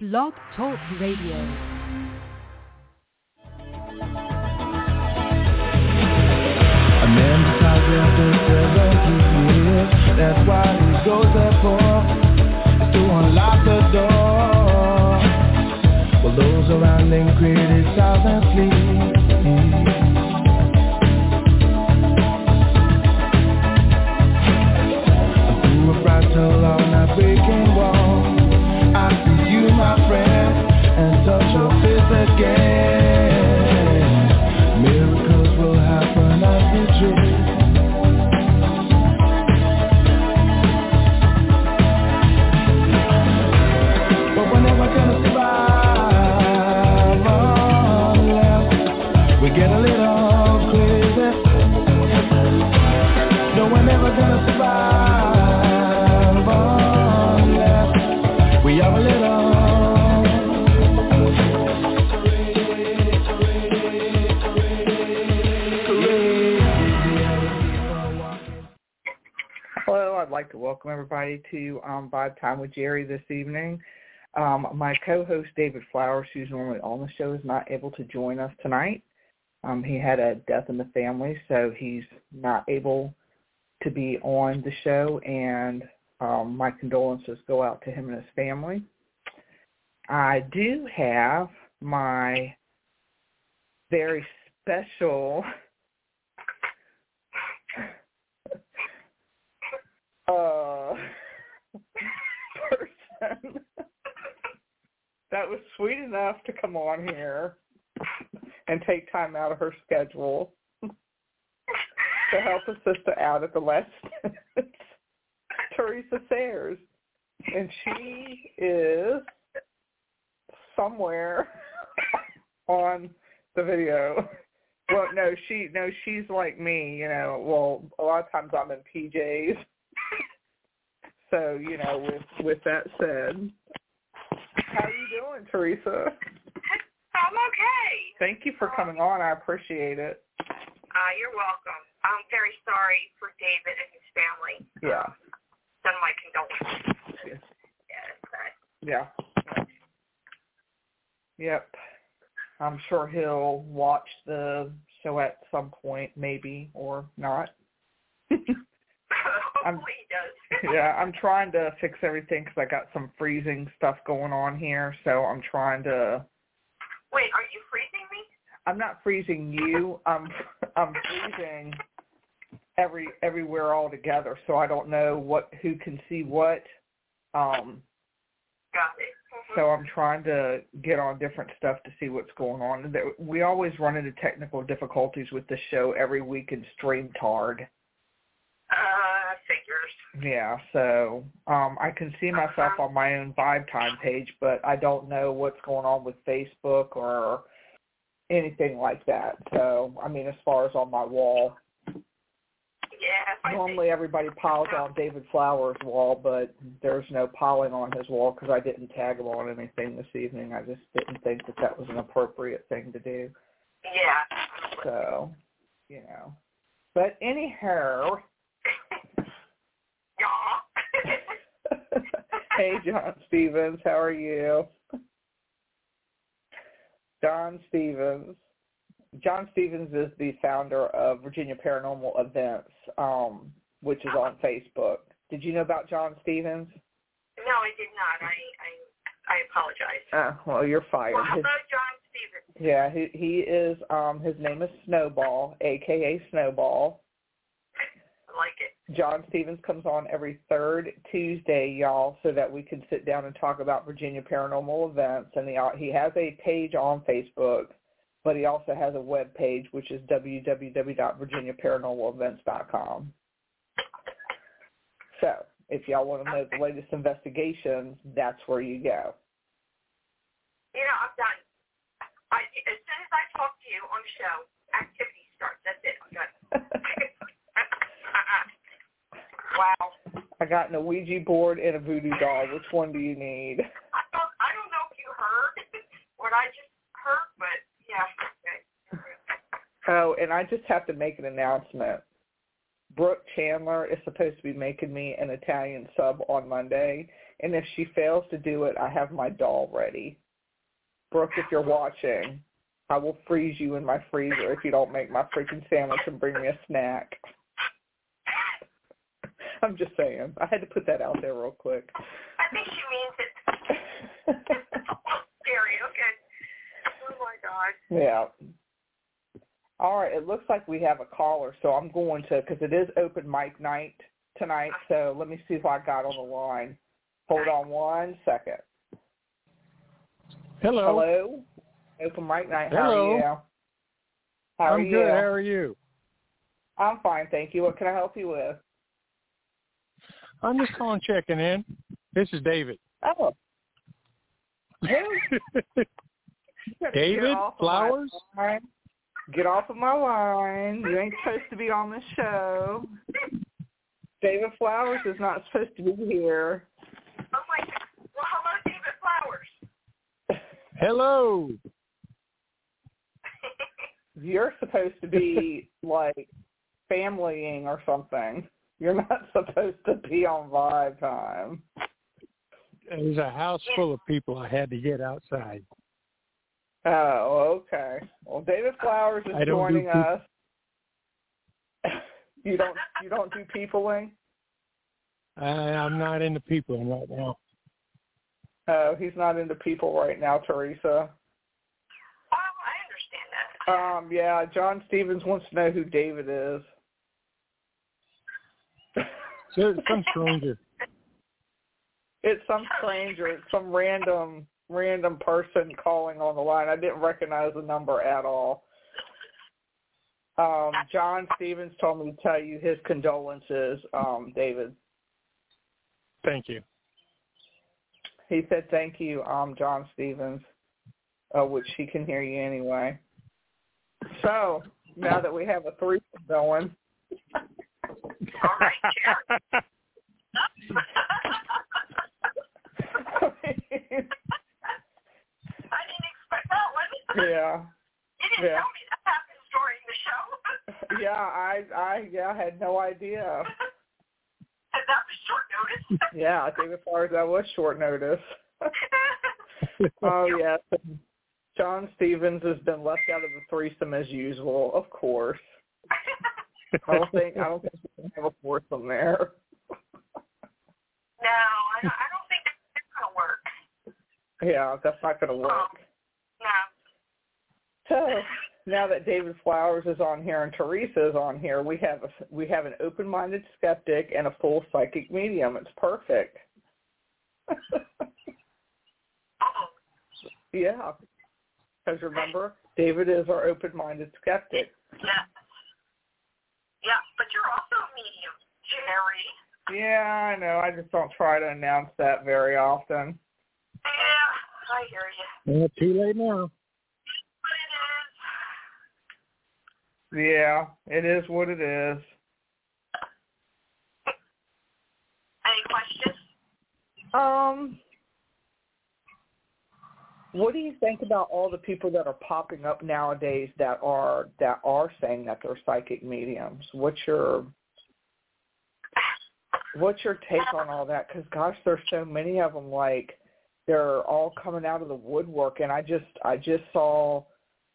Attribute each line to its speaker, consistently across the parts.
Speaker 1: Blog Talk Radio.
Speaker 2: A man decides after years, that's why he goes
Speaker 3: welcome everybody to um, Vibe Time with Jerry this evening. Um, my co-host David Flowers, who's normally on the show, is not able to join us tonight. Um, he had a death in the family, so he's not able to be on the show, and um, my condolences go out to him and his family. I do have my very special uh, that was sweet enough to come on here and take time out of her schedule to help a sister out at the last minute. Teresa Sayers. And she is somewhere on the video. Well, no, she no, she's like me, you know. Well, a lot of times I'm in PJs. So, you know, with with that said, how are you doing, Teresa?
Speaker 4: I'm okay.
Speaker 3: Thank you for coming on. I appreciate it.
Speaker 4: Uh, you're welcome. I'm very sorry for David and his family.
Speaker 3: Yeah.
Speaker 4: Send my condolences.
Speaker 3: Yes. Yeah.
Speaker 4: uh,
Speaker 3: Yep. I'm sure he'll watch the show at some point, maybe or not.
Speaker 4: Does.
Speaker 3: yeah, I'm trying to fix everything because I got some freezing stuff going on here, so I'm trying to.
Speaker 4: Wait, are you freezing me?
Speaker 3: I'm not freezing you. I'm I'm freezing every everywhere all together, so I don't know what who can see what. Um,
Speaker 4: Got it. Mhm.
Speaker 3: so I'm trying to get on different stuff to see what's going on. We always run into technical difficulties with the show every week in StreamYard.
Speaker 4: Uh, figures.
Speaker 3: Yeah, so um I can see myself on my own Vibe Time page, but I don't know what's going on with Facebook or anything like that. So, I mean, as far as on my wall,
Speaker 4: Yeah.
Speaker 3: Normally everybody piles on David Flowers' wall, but there's no piling on his wall because I didn't tag him on anything this evening. I just didn't think that that was an appropriate thing to do.
Speaker 4: Yeah.
Speaker 3: So, you know. But anyhow,
Speaker 4: yeah.
Speaker 3: Hey, John Stevens, how are you? John Stevens. John Stevens is the founder of Virginia Paranormal Events, um, which is on Facebook. Did you know about John Stevens?
Speaker 4: No, I did not. I I I apologize.
Speaker 3: Uh, well, you're fired.
Speaker 4: Well,
Speaker 3: His-
Speaker 4: about John Stevens?
Speaker 3: yeah, he he is. Um, his name is Snowball, aka Snowball. John Stevens comes on every third Tuesday, y'all, so that we can sit down and talk about Virginia paranormal events. And he uh, he has a page on Facebook, but he also has a web page which is www.virginiaparanormalevents.com. So if y'all want to know the latest investigations, that's where you go.
Speaker 4: You know, I'm done. I, as soon as I talk to you on the show, activity starts. That's it. I'm done. uh-uh. Wow.
Speaker 3: I got an Ouija board and a voodoo doll. Which one do you need?
Speaker 4: I don't, I don't know if you heard what I just heard, but yeah. Okay.
Speaker 3: Oh, and I just have to make an announcement. Brooke Chandler is supposed to be making me an Italian sub on Monday. And if she fails to do it, I have my doll ready. Brooke, if you're watching, I will freeze you in my freezer if you don't make my freaking sandwich and bring me a snack. I'm just saying. I had to put that out there real quick.
Speaker 4: I think she means it. Scary. Okay. Oh my god.
Speaker 3: Yeah. All right. It looks like we have a caller, so I'm going to because it is open mic night tonight. So let me see if I got on the line. Hold on one second.
Speaker 5: Hello.
Speaker 3: Hello. Open mic night. How
Speaker 5: Hello.
Speaker 3: are you? How are
Speaker 5: I'm
Speaker 3: you?
Speaker 5: good. How are you?
Speaker 3: I'm fine, thank you. What can I help you with?
Speaker 5: I'm just calling checking in. This is David.
Speaker 3: Oh. Who? You gotta
Speaker 5: David
Speaker 3: get off of my
Speaker 5: Flowers?
Speaker 3: Get off of my line. You ain't supposed to be on the show. David Flowers is not supposed to be here.
Speaker 4: Oh my god. Well, hello, David Flowers.
Speaker 5: Hello.
Speaker 3: You're supposed to be like familying or something. You're not supposed to be on vibe time.
Speaker 5: There's a house full of people I had to get outside.
Speaker 3: Oh, okay. Well, David Flowers is
Speaker 5: I don't do
Speaker 3: joining us. you don't you don't do peopling?
Speaker 5: I, I'm not into people right now.
Speaker 3: Oh, he's not into people right now, Teresa.
Speaker 4: Oh, I understand that.
Speaker 3: Um, yeah, John Stevens wants to know who David is.
Speaker 5: So, some stranger.
Speaker 3: It's some stranger, it's some random random person calling on the line. I didn't recognize the number at all. Um, John Stevens told me to tell you his condolences, um, David.
Speaker 5: Thank you.
Speaker 3: He said thank you, um, John Stevens, uh, which he can hear you anyway. So now that we have a threesome going,
Speaker 4: All right, Jared. I didn't expect that one.
Speaker 3: yeah,
Speaker 4: You didn't
Speaker 3: Yeah.
Speaker 4: tell me that happens during the show.
Speaker 3: yeah, I, I, yeah, I had no idea.
Speaker 4: and that was short notice.
Speaker 3: Yeah, David Flowers, that was short notice. oh yes, John Stevens has been left out of the threesome as usual, of course. I don't think I don't think have a foursome there.
Speaker 4: No, I don't, I don't think that's gonna work.
Speaker 3: Yeah, that's not going to work.
Speaker 4: Oh, no.
Speaker 3: So now that David Flowers is on here and Teresa is on here, we have a, we have an open-minded skeptic and a full psychic medium. It's perfect.
Speaker 4: Oh,
Speaker 3: yeah, because remember, David is our open-minded skeptic.
Speaker 4: Yeah, but you're also a medium, Jerry.
Speaker 3: Yeah, I know. I just don't try to announce that very often.
Speaker 4: Yeah, I hear you.
Speaker 5: Well, too late now.
Speaker 4: But it is.
Speaker 3: Yeah, it is what it is.
Speaker 4: Any questions?
Speaker 3: Um, what do you think about all the people that are popping up nowadays that are that are saying that they're psychic mediums? What's your what's your take on all that? Because gosh, there's so many of them. Like they're all coming out of the woodwork, and I just I just saw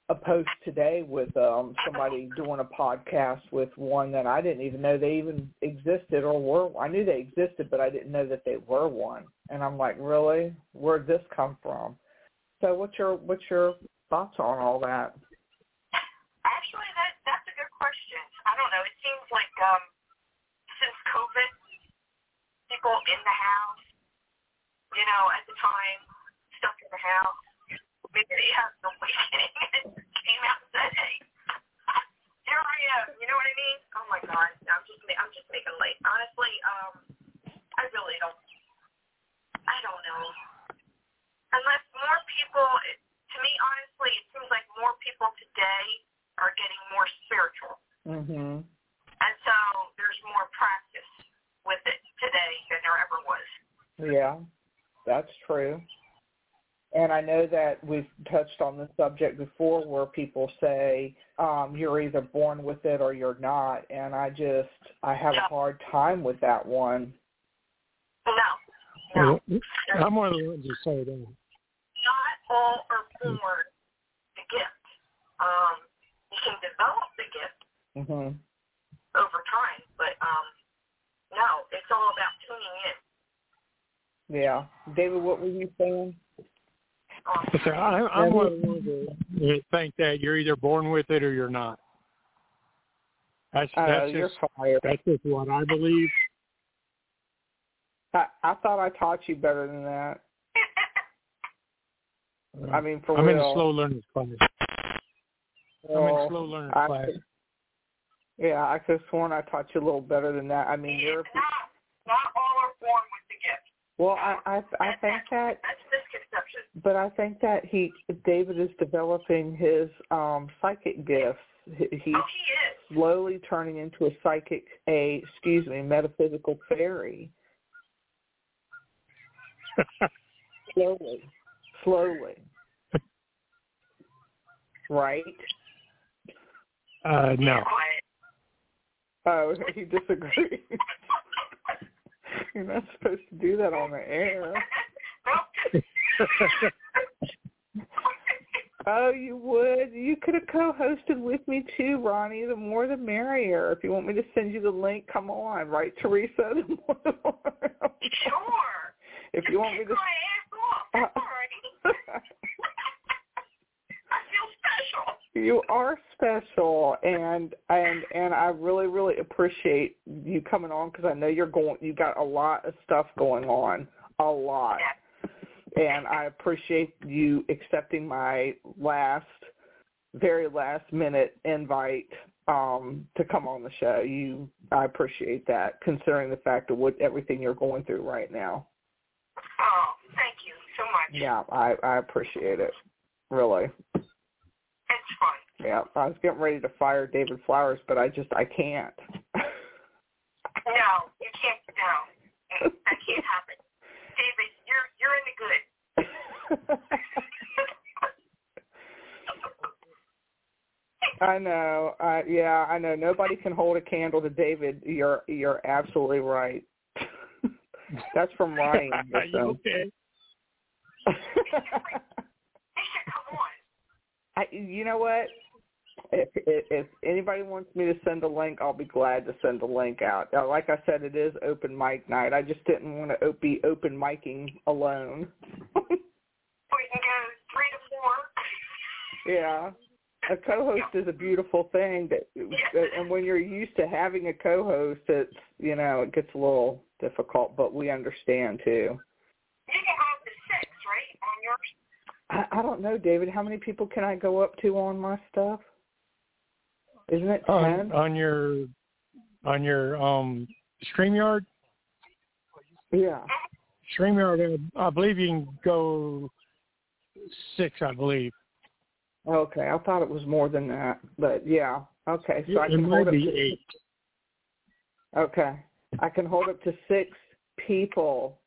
Speaker 3: a post today with um somebody doing a podcast with one that I didn't even know they even existed or were. I knew they existed, but I didn't know that they were one. And I'm like, really? Where'd this come from? So what's your what's your thoughts on all that?
Speaker 4: Actually, that that's a good question. I don't know. It seems like um, since COVID, people in the house, you know, at the time, stuck in the house, maybe an awakening and came out and said, "Hey, here I am." You know what I mean? Oh my God, I'm just I'm just making light. Honestly, um, I really don't. I don't know. Unless more people, to me, honestly, it seems like more people today are getting more spiritual.
Speaker 3: Mhm.
Speaker 4: And so there's more practice with it today than there ever was.
Speaker 3: Yeah, that's true. And I know that we've touched on the subject before where people say um, you're either born with it or you're not. And I just, I have a hard time with that one.
Speaker 4: No, No,
Speaker 5: I'm one of the ones who say that.
Speaker 4: not all are born with the gift. Um, you can develop the gift
Speaker 3: Mhm.
Speaker 4: over time, but um, no, it's all about tuning in.
Speaker 3: Yeah. David, what were you saying?
Speaker 4: Um,
Speaker 5: So I, I'm one of the ones that that think that you're either born with it or you're not. That's
Speaker 3: Uh,
Speaker 5: that's
Speaker 3: you're
Speaker 5: just
Speaker 3: fired.
Speaker 5: that's just what I believe.
Speaker 3: I, I thought I taught you better than that. I mean, for
Speaker 5: I'm in
Speaker 3: real.
Speaker 5: the slow learners class. I'm in
Speaker 3: Well,
Speaker 5: slow learners
Speaker 3: I
Speaker 5: class.
Speaker 3: Could- yeah, I could have sworn I taught you a little better than that. I mean, you're
Speaker 4: not, not all are born with the gift.
Speaker 3: well. I I I think that,
Speaker 4: That's a misconception.
Speaker 3: but I think that he David is developing his um psychic gifts. He- He's
Speaker 4: Oh, he is.
Speaker 3: slowly turning into a psychic, a excuse me, metaphysical fairy. Slowly, slowly. Right?
Speaker 5: uh, no.
Speaker 3: Oh, he disagrees. You're not supposed to do that on the air. Oh, you would. You could have co-hosted with me too, Ronnie. The more, the merrier. If you want me to send you the link, come on, right, Teresa? The more, the more.
Speaker 4: Sure.
Speaker 3: If you want me to.
Speaker 4: my ass off. That's all right. I feel special.
Speaker 3: you are special, and and and I really really appreciate you coming on because I know you're going. You got a lot of stuff going on, a lot. and I appreciate you accepting my last, very last minute invite um, to come on the show. You, I appreciate that, considering the fact of what everything you're going through right now.
Speaker 4: Oh, thank you so much.
Speaker 3: Yeah, I, I appreciate it, really. Yeah, I was getting ready to fire David Flowers, but I just I can't.
Speaker 4: No, you can't. No, that can't happen. David, you're you're in the good.
Speaker 3: I know. Uh, yeah, I know. Nobody can hold a candle to David. You're you're absolutely right. That's from Ronnie
Speaker 5: Are you okay?
Speaker 4: He should come on.
Speaker 3: I, you know what? If, if if anybody wants me to send a link, I'll be glad to send a link out. Like I said, it is open mic night. I just didn't want to be open micing alone.
Speaker 4: We can go three to four.
Speaker 3: yeah, a co-host is a beautiful thing. That and when you're used to having a co-host, it's you know it gets a little difficult, but we understand too.
Speaker 4: You can up to six, right, on yours?
Speaker 3: I, I don't know, David. How many people can I go up to on my stuff? Isn't it ten?
Speaker 5: on, on your on your um StreamYard.
Speaker 3: yeah.
Speaker 5: StreamYard, uh, I believe you can go six. I believe
Speaker 3: Okay, I thought it was more than that, but yeah. Okay, so I can
Speaker 5: might
Speaker 3: hold up to,
Speaker 5: eight.
Speaker 3: Okay, I can hold up to six people.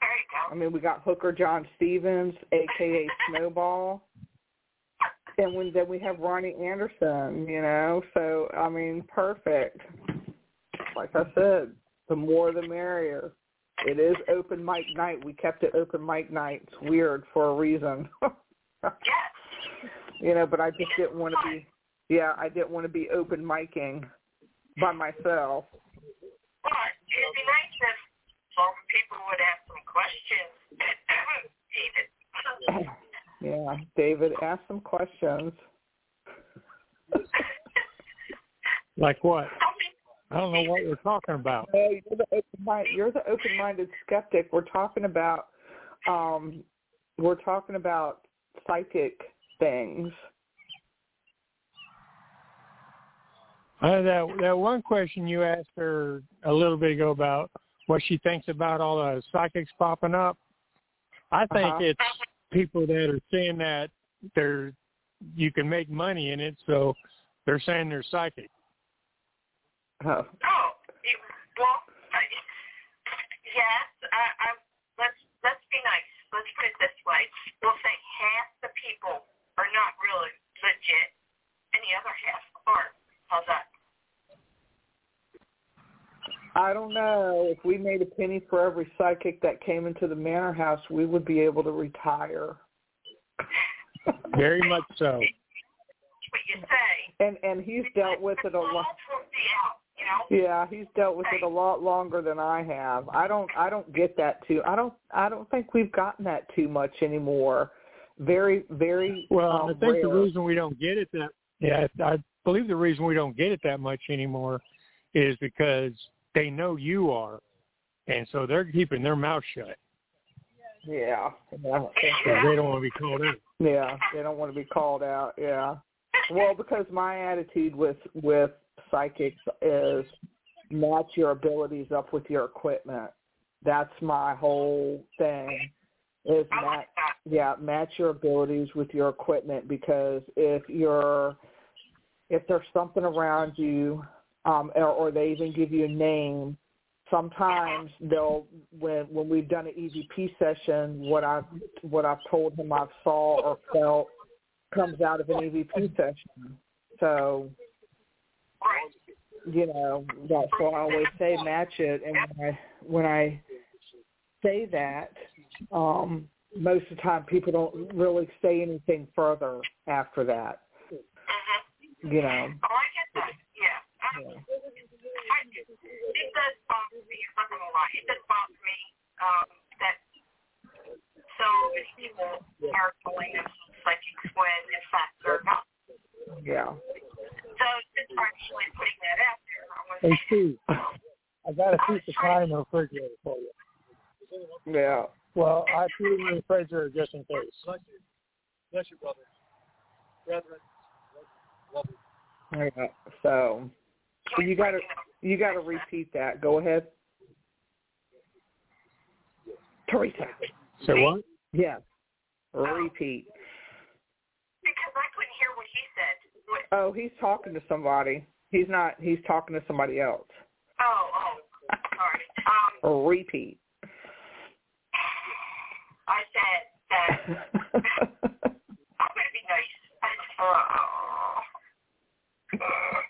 Speaker 4: There you go.
Speaker 3: I mean, we got Hooker John Stevens, aka Snowball, and when, then we have Ronnie Anderson. You know, so I mean, perfect. Like I said, the more the merrier. It is open mic night. We kept it open mic night. It's weird for a reason.
Speaker 4: Yes.
Speaker 3: you know, but I just didn't want to be. Yeah, I didn't want to be open micing by myself.
Speaker 4: But it'd be nice if some people would ask some questions.
Speaker 3: Yeah, David, ask some questions.
Speaker 5: Like what? I don't know what we're talking about.
Speaker 3: Hey, you're the open mind. You're the open-minded skeptic. We're talking about. Um, we're talking about psychic things.
Speaker 5: Uh, that that one question you asked her a little bit ago about what she thinks about all the psychics popping up. I think
Speaker 3: Uh-huh.
Speaker 5: it's people that are saying that they're you can make money in it, so they're saying they're psychic.
Speaker 3: Oh,
Speaker 4: Oh, it, well, I, yes. I, I, let's let's be nice. Let's put it this way. We'll say half the people are not really legit, and the other half are. How's that?
Speaker 3: I don't know. If we made a penny for every psychic that came into the manor house, we would be able to retire.
Speaker 5: Very much so.
Speaker 4: What you say.
Speaker 3: And and he's dealt with it a lot.
Speaker 4: Balls will be out, you know?
Speaker 3: Yeah, he's dealt with it a lot longer than I have. I don't I don't get that too. I don't I don't think we've gotten that too much anymore. Very very
Speaker 5: Well,
Speaker 3: um,
Speaker 5: I think the reason we don't get it that yeah, I believe the reason we don't get it that much anymore is because they know you are, and so they're keeping their mouth shut
Speaker 3: Yeah. Yeah, I don't think
Speaker 5: because
Speaker 3: so.
Speaker 5: they don't want to be called out.
Speaker 3: Yeah, they don't want to be called out. Yeah. Well, because my attitude with with psychics is match your abilities up with your equipment. That's my whole thing. Is match yeah, match your abilities with your equipment because if you're if there's something around you, um, or, or they even give you a name, sometimes they'll when when we've done an EVP session, what I've what I've told him I've saw or felt comes out of an EVP session. So you know that's why I always say match it, and when I when I say that, um, most of the time people don't really say anything further after that.
Speaker 4: Mm-hmm.
Speaker 3: You know.
Speaker 4: I get that. Yeah. I,
Speaker 3: Yeah.
Speaker 4: I, it does bother me. I'm not gonna lie. It does bother me um, that so many people are calling themselves psychics when in fact they're not.
Speaker 3: Yeah.
Speaker 4: So just actually putting that out there, I was
Speaker 5: Hey Steve, I got a piece of pie in the refrigerator for you.
Speaker 3: Yeah.
Speaker 5: Well, I threw it in the refrigerator just in case.
Speaker 6: Bless you, brother. Brethren. Love you.
Speaker 3: Yeah. So so you gotta you gotta repeat that. Go ahead. Teresa.
Speaker 5: So what?
Speaker 3: Yes. Repeat.
Speaker 4: because I couldn't hear what he said. What,
Speaker 3: Oh, he's talking to somebody. He's not he's talking to somebody else.
Speaker 4: oh, oh, sorry. Um,
Speaker 3: Repeat.
Speaker 4: I said that I'm going to be nice. Uh, I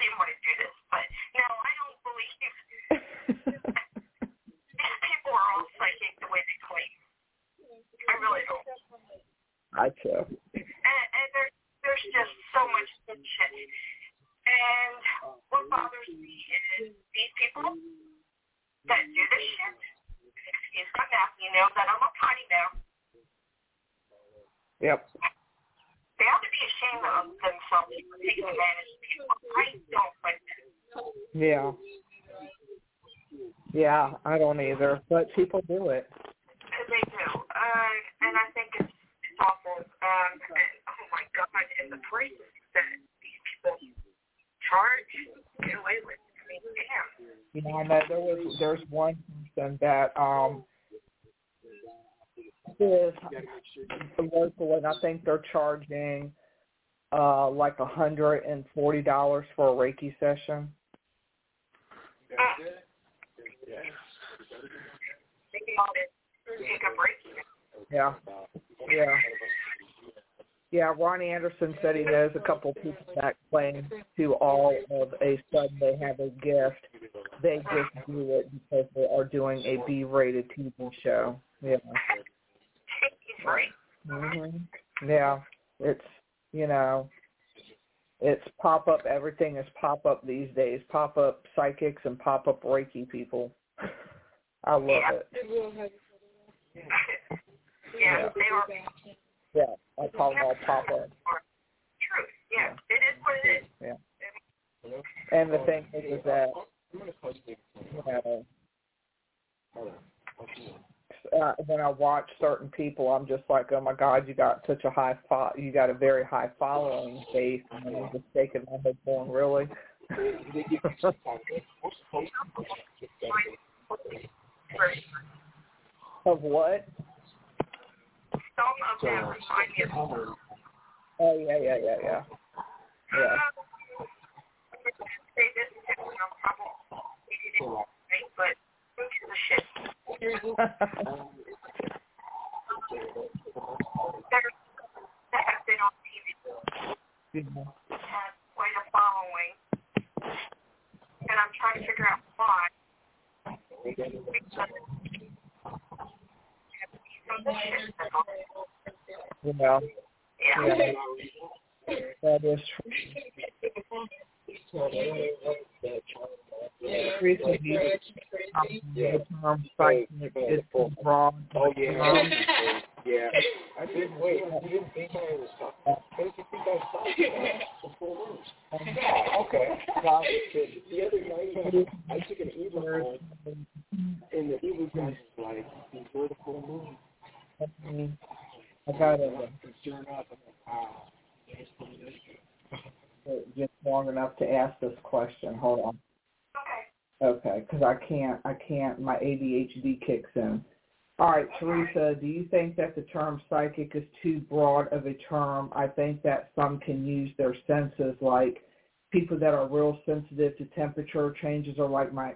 Speaker 4: didn't want to do this, but no, I don't believe these people are all psychic the way they claim. I really don't.
Speaker 3: I too.
Speaker 4: And, and there's there's just so much bullshit. And what bothers me is these people that do this shit. Excuse my mouth, you know that I'm a potty mouth.
Speaker 3: Yep.
Speaker 4: They ought to be ashamed of themselves for taking advantage of people. I don't like that.
Speaker 3: Yeah. Yeah, I don't either. But people do it.
Speaker 4: They do. Uh, and I think it's, it's awful. Um, and, oh my God, and the prices that these people charge, get away with. I mean, damn.
Speaker 3: You know, I know there was there's one person that um is local and I think they're charging uh like a hundred and forty dollars for a Reiki session.
Speaker 4: Thinking about it, take a break.
Speaker 3: Yeah. Yeah. Yeah, Ronnie Anderson said he knows a couple people that claim to all of a sudden they have a gift. They just do it because they are doing a B-rated TV show. Yeah.
Speaker 4: He's right.
Speaker 3: hmm Yeah, it's you know, it's pop up. Everything is pop up these days. Pop up psychics and pop up Reiki people. I love it.
Speaker 4: yeah,
Speaker 3: Yeah.
Speaker 4: they are
Speaker 3: Yeah, I call them all pop up.
Speaker 4: truth. Yeah, it is what it is.
Speaker 3: Yeah. And the thing is, is that you know, uh, when I watch certain people, I'm just like, oh my God, you got such a high fo- you got a very high following base, and I'm just taking my head going, really. of what? Oh yeah, yeah, yeah, yeah. Yeah.
Speaker 4: say but who gives? They're, that have been on TV
Speaker 3: Yeah.
Speaker 4: have quite a following, and I'm trying to figure out why.
Speaker 3: Yeah.
Speaker 4: Yeah.
Speaker 3: That is recently um.
Speaker 7: Oh yeah. Yeah. I didn't wait. I didn't think I was talking. I didn't think I was talking the full moon. Okay. The other night, I took an home, and the Uber guy was like, "Enjoy the full moon."
Speaker 3: I got it
Speaker 7: Concerned up. I'm like, wow.
Speaker 3: Just long enough to ask this question. Hold on.
Speaker 4: Okay.
Speaker 3: Okay, because I can't, I can't, my ADHD kicks in. All right, Teresa, do you think that the term psychic is too broad of a term? I think that some can use their senses, like people that are real sensitive to temperature changes, or like my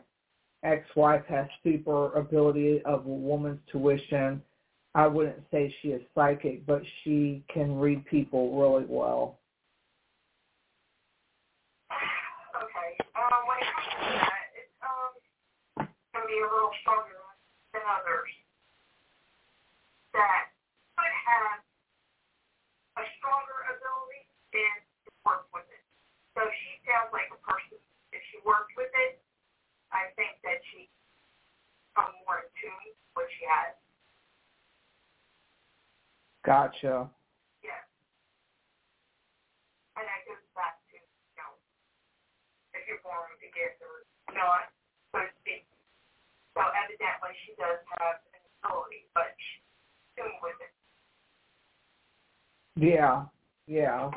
Speaker 3: ex-wife has super ability of a woman's tuition. I wouldn't say she is psychic, but she can read people really well.
Speaker 4: Okay. Um, when it comes to that, it's um gonna be a little stronger than others that could have a stronger ability than to work with it. So she sounds like a person. If she worked with it, I think that she come more in tune with what she has.
Speaker 3: Gotcha.
Speaker 4: Yeah. And that goes back to, you know, if you're born with a gift or not, so to speak. So evidently she does have an ability, but she's doing with it.
Speaker 3: Yeah, yeah.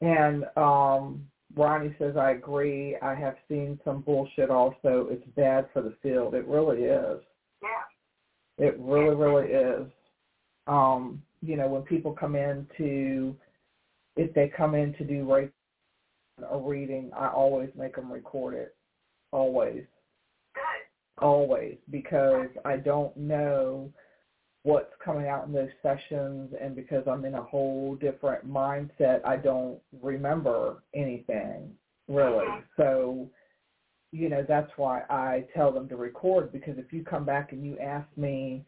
Speaker 3: And um Ronnie says I agree. I have seen some bullshit also. It's bad for the field. It really is.
Speaker 4: Yeah.
Speaker 3: It really, really is. Um, you know, when people come in to if they come in to do a reading, I always make them record it. Always. Always because I don't know what's coming out in those sessions and because I'm in a whole different mindset, I don't remember anything really. Uh-huh. So, you know, that's why I tell them to record because if you come back and you ask me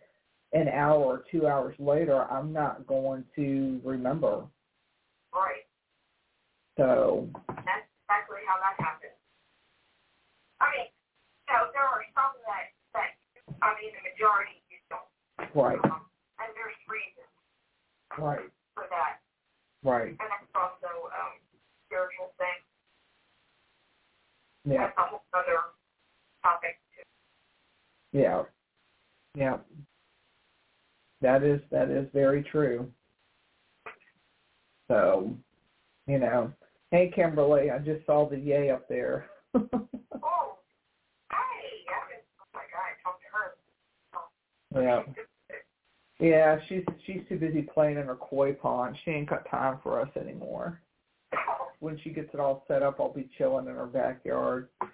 Speaker 3: an hour or two hours later, I'm not going to remember.
Speaker 4: Right.
Speaker 3: So,
Speaker 4: That's exactly how that happens. I mean, you know, there are some that, that I mean, the majority you don't.
Speaker 3: right,
Speaker 4: Um, and there's reasons
Speaker 3: right,
Speaker 4: for that.
Speaker 3: right.
Speaker 4: And that's also um, spiritual thing.
Speaker 3: Yeah,
Speaker 4: That's a whole other topic too.
Speaker 3: yeah, yeah. That is that is very true. So, you know, hey Kimberly, I just saw the yay up there.
Speaker 4: Oh, hey, I haven't, oh my God, I talked to her.
Speaker 3: Yeah, yeah. She's she's too busy playing in her koi pond. She ain't got time for us anymore. When she gets it all set up, I'll be chilling in her backyard.
Speaker 4: Hey,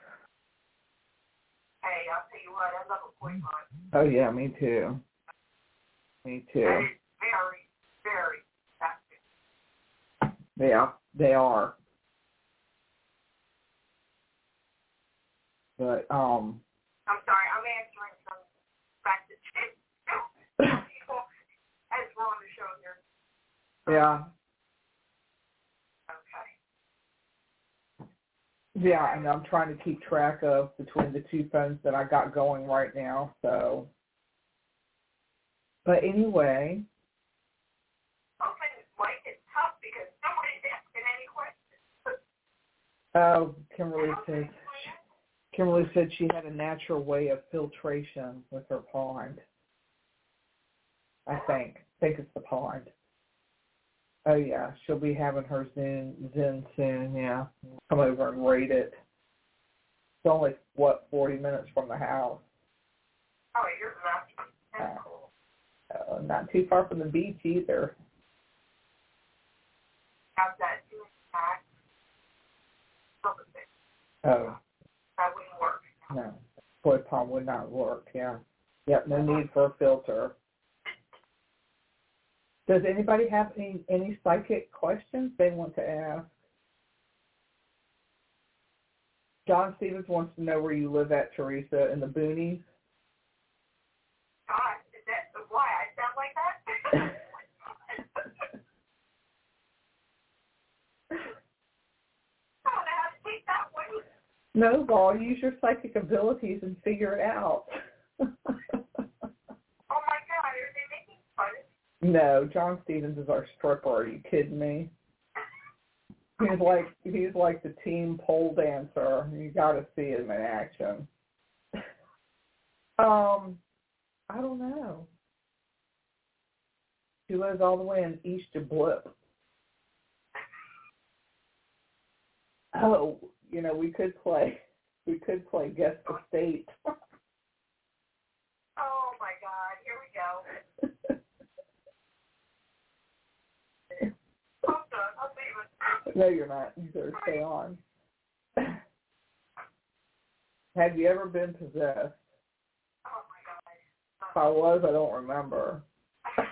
Speaker 4: I'll tell you what, I love a koi pond.
Speaker 3: Oh yeah, me too. Me
Speaker 4: That
Speaker 3: too.
Speaker 4: is very, very active.
Speaker 3: Yeah, they are. But um,
Speaker 4: I'm sorry, I'm answering some back to people as we're on the show here.
Speaker 3: Yeah,
Speaker 4: Okay.
Speaker 3: yeah, and I'm trying to keep track of between the two phones that I got going right now. So, but anyway,
Speaker 4: Open mic is tough because nobody's asking any questions.
Speaker 3: oh, Kimberly said Kimberly said she had a natural way of filtration with her pond. I think. I think it's the pond. Oh yeah, she'll be having her Zen Zen soon. Yeah, come over and rate it. It's only what forty minutes from the house.
Speaker 4: Oh, you're lucky. That's cool.
Speaker 3: Uh, not too far from the beach either.
Speaker 4: How's that doing.
Speaker 3: Oh
Speaker 4: That wouldn't work.
Speaker 3: no, koi pond would not work. Yeah. Yep. No need for a filter. Does anybody have any any psychic questions they want to ask? John Stevens wants to know where you live at, Teresa, in the boonies.
Speaker 4: God, is that why I sound like that? I don't know to take that.
Speaker 3: No, Ball, use your psychic abilities and figure it out.
Speaker 4: Oh my God, are they making fun of me?
Speaker 3: No, John Stevens is our stripper. Are you kidding me? He's like he's like the team pole dancer. You got to see him in action. Um, I don't know. She lives all the way in East Blip. Oh, you know, we could play we could play guess the state.
Speaker 4: Oh my God, here we go. I'm done. I'm leaving.
Speaker 3: No, you're not. You better stay on. Have you ever been possessed?
Speaker 4: Oh my God.
Speaker 3: If I was, I don't remember.
Speaker 4: I've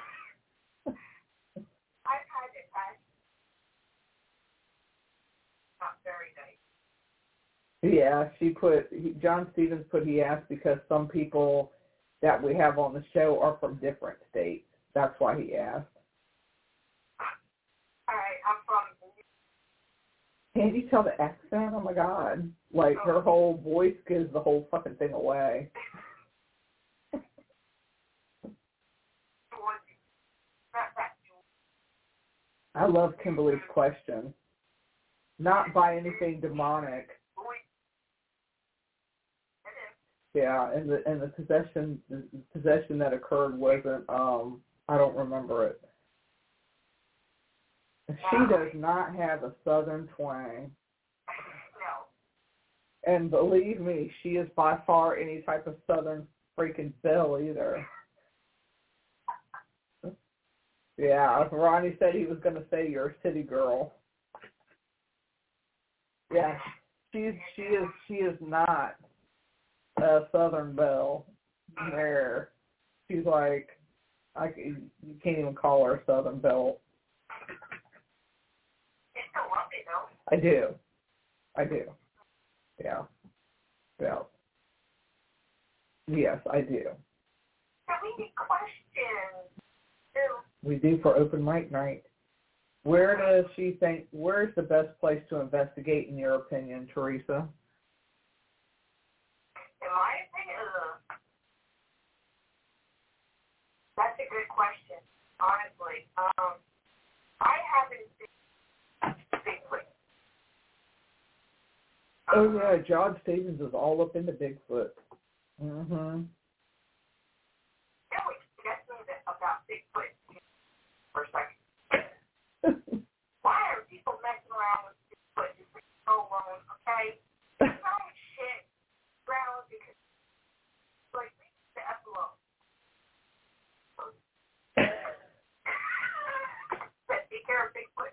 Speaker 4: had it. Not very nice.
Speaker 3: Yeah, she put he, John Stevens put he asked because some people that we have on the show are from different states. That's why he asked.
Speaker 4: All right, I'm from.
Speaker 3: Can't you tell the accent? Oh my god! Like her whole voice gives the whole fucking thing away. I love Kimberly's question. Not by anything demonic. Yeah, and the and the possession the possession that occurred wasn't um I don't remember it. She does not have a southern twang. And believe me, she is by far any type of southern freaking belle either. Yeah, Ronnie said he was going to say you're a city girl. Yeah, she's she is she is not a southern belle. There, she's like, I you can't even call her a southern belle.
Speaker 4: It's so lovely though.
Speaker 3: I do, I do. Yeah, yeah. Yes, I do.
Speaker 4: So we questions.
Speaker 3: We do for open mic night. Where does she think? Where's the best place to investigate, in your opinion, Teresa?
Speaker 4: In my opinion, that's a good question. Honestly, um, I haven't seen Bigfoot.
Speaker 3: Oh yeah, John Stevens is all up into Bigfoot. Mm-hmm.
Speaker 4: Can we get me the- about Bigfoot for a second? Why are people messing around with Bigfoot? Just leave it alone, okay? It's not shit around because, like, leave the F alone. But take care of Bigfoot.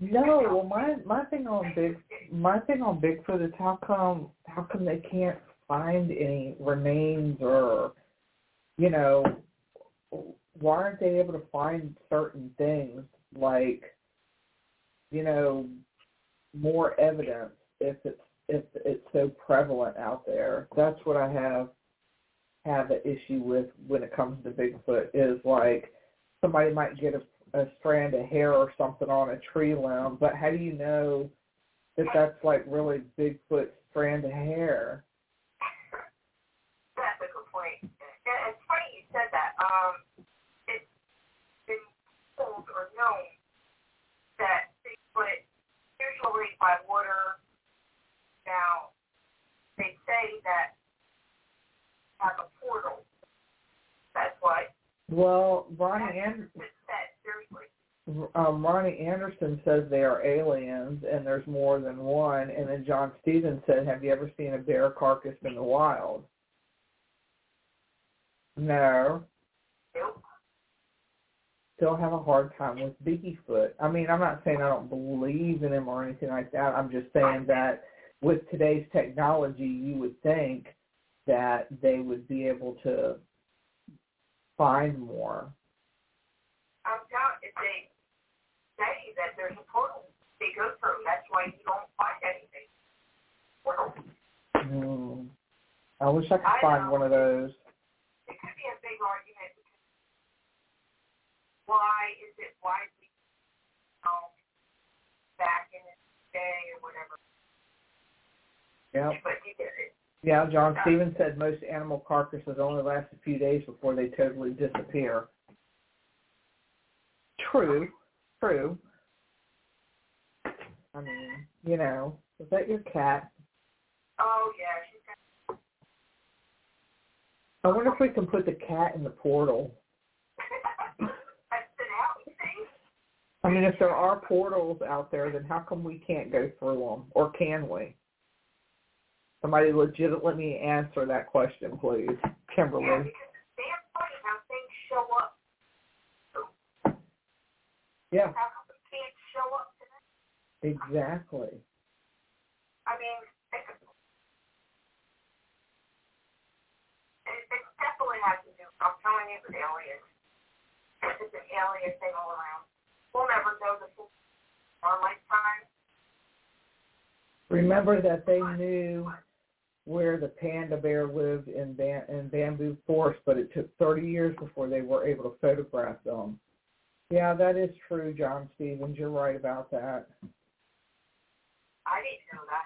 Speaker 3: No, well my my thing on Big my thing on Bigfoot is how come how come they can't find any remains or you know why aren't they able to find certain things like you know more evidence if it's if it's so prevalent out there. That's what I have have an issue with when it comes to Bigfoot is like somebody might get a, a strand of hair or something on a tree limb, but how do you know that that's like really Bigfoot's strand of hair?
Speaker 4: That's a good point. And it's funny you said that. Um, it's been told or known that Bigfoot, usually by water, now, they say that have a portal. That's why
Speaker 3: Well, Ronnie An-
Speaker 4: it's said, seriously.
Speaker 3: Um, Ronnie Anderson says they are aliens and there's more than one, and then John Stevens said, "Have you ever seen a bear carcass in the wild?" No.
Speaker 4: Nope.
Speaker 3: Still have a hard time with Bigfoot. I mean, I'm not saying I don't believe in him or anything like that. I'm just saying that with today's technology, you would think that they would be able to find more.
Speaker 4: I'm telling if they say that there's a portal they go through, that's why you don't find anything. Portal. Hmm.
Speaker 3: I wish I could
Speaker 4: I
Speaker 3: find
Speaker 4: know.
Speaker 3: one of those.
Speaker 4: It could be a big argument why is it widely known back in the day or whatever?
Speaker 3: Yep.
Speaker 4: But you get it.
Speaker 3: Yeah, John Stevens said most animal carcasses only last a few days before they totally disappear. True, true. I mean, you know, is that your cat?
Speaker 4: Oh yeah, she's got.
Speaker 3: I wonder if we can put the cat in the portal.
Speaker 4: That's been out.
Speaker 3: I mean, if there are portals out there, then how come we can't go through them, or can we? Somebody legitimately answer that question, please,
Speaker 4: Yeah,
Speaker 3: Kimberly.
Speaker 4: because it's damn funny how things show up.
Speaker 3: Yeah,
Speaker 4: we can't show up to that?
Speaker 3: exactly.
Speaker 4: I mean, it, it, it definitely has to do. I'm telling you, with aliens. It's just an alien thing all around. We'll never know the full our lifetime.
Speaker 3: Remember that they knew where the panda bear lived in, Bam- in Bamboo Forest, but it took 30 years before they were able to photograph them. Yeah, that is true, John Stevens. You're right about that.
Speaker 4: I didn't know that.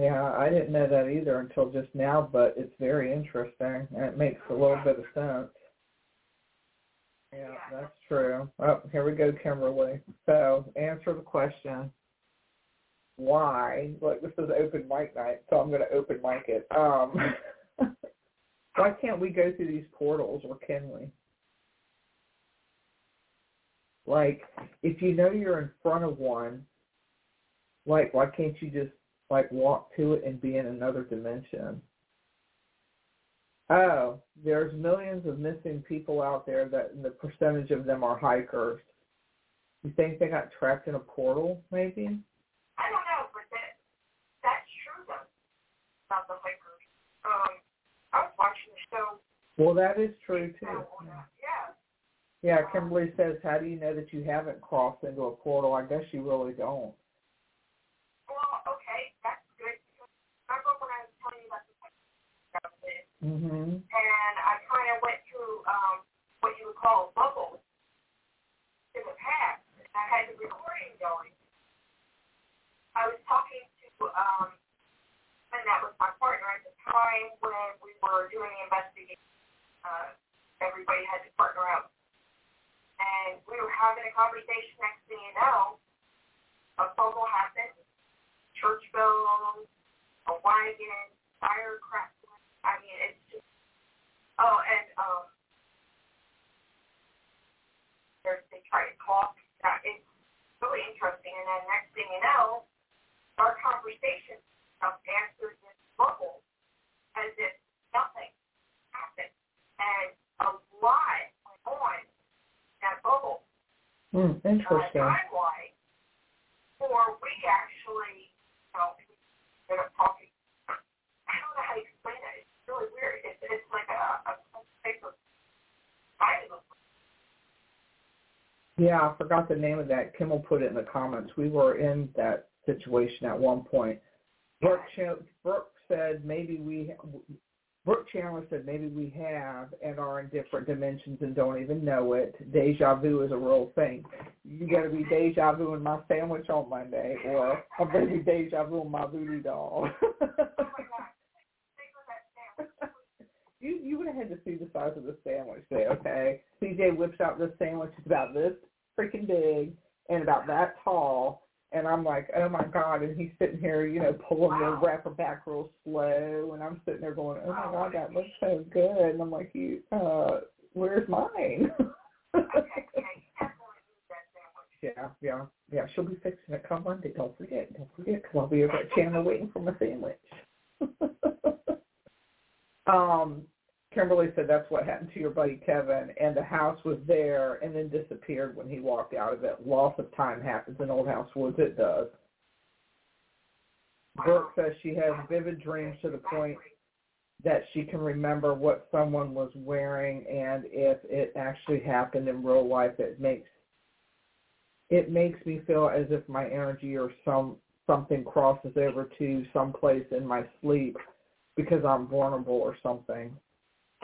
Speaker 3: Yeah, I didn't know that either until just now, but it's very interesting, and it makes a little bit of sense. Yeah, that's true. Oh, here we go, Kimberly. So, answer the question. Why? Look, this is open mic night, so I'm going to open mic it. Um, why can't we go through these portals, or can we? Like, if you know you're in front of one, like, why can't you just like walk to it and be in another dimension? Oh, there's millions of missing people out there that and the percentage of them are hikers. You think they got trapped in a portal, maybe?
Speaker 4: I don't know, but that that's true though. About the hikers. Um, I was watching the show.
Speaker 3: Well, that is true too.
Speaker 4: Yeah.
Speaker 3: Yeah, Kimberly says, how do you know that you haven't crossed into a portal? I guess you really don't.
Speaker 4: Well, okay, that's good. Remember when I was telling you about the that
Speaker 3: Mhm.
Speaker 4: and I kind of went through um, what you would call a bubble in the past. And I had the recording going. I was talking to, um, and that was my partner at the time when we were doing the investigation. Uh, everybody had to partner up. And we were having a conversation. Next thing you know, a bubble happened. Church bells, a wagon, firecrackers. I mean, it's just Oh, and um, they try to talk. It's really interesting. And then next thing you know, our conversation stuff answers this bubble as if nothing happened, and a lot went on in that bubble.
Speaker 3: Hmm, interesting.
Speaker 4: Uh, for we actually, you know, ended up talking. I don't know how to explain it. It's really weird. It's, it's like a, a type of triangle.
Speaker 3: Yeah, I forgot the name of that. Kim will put it in the comments. We were in that situation at one point. Brooke, Ch- Brooke said maybe we, Brooke Chandler said maybe we have and are in different dimensions and don't even know it. Deja vu is a real thing. You got to be deja vu in my sandwich on Monday, or I'm going to be deja vu in my voodoo doll. you you would have had to see the size of the sandwich there, okay? CJ whips out this sandwich. It's about this freaking big and about that tall. And I'm like, oh my God. And he's sitting here, you know, pulling the wrapper back real slow. And I'm sitting there going, oh my God, that looks so good. And I'm like, you, uh, where's mine? yeah, yeah. She'll be fixing it come Monday. Don't forget. Don't forget because I'll be over at Chandler waiting for my sandwich. um, Kimberly said that's what happened to your buddy Kevin, and the house was there and then disappeared when he walked out of it. Loss of time happens in Old House Woods. It does. Brooke says she has vivid dreams to the point that she can remember what someone was wearing, and if it actually happened in real life, it makes it makes me feel as if my energy or some something crosses over to someplace in my sleep because I'm vulnerable or something.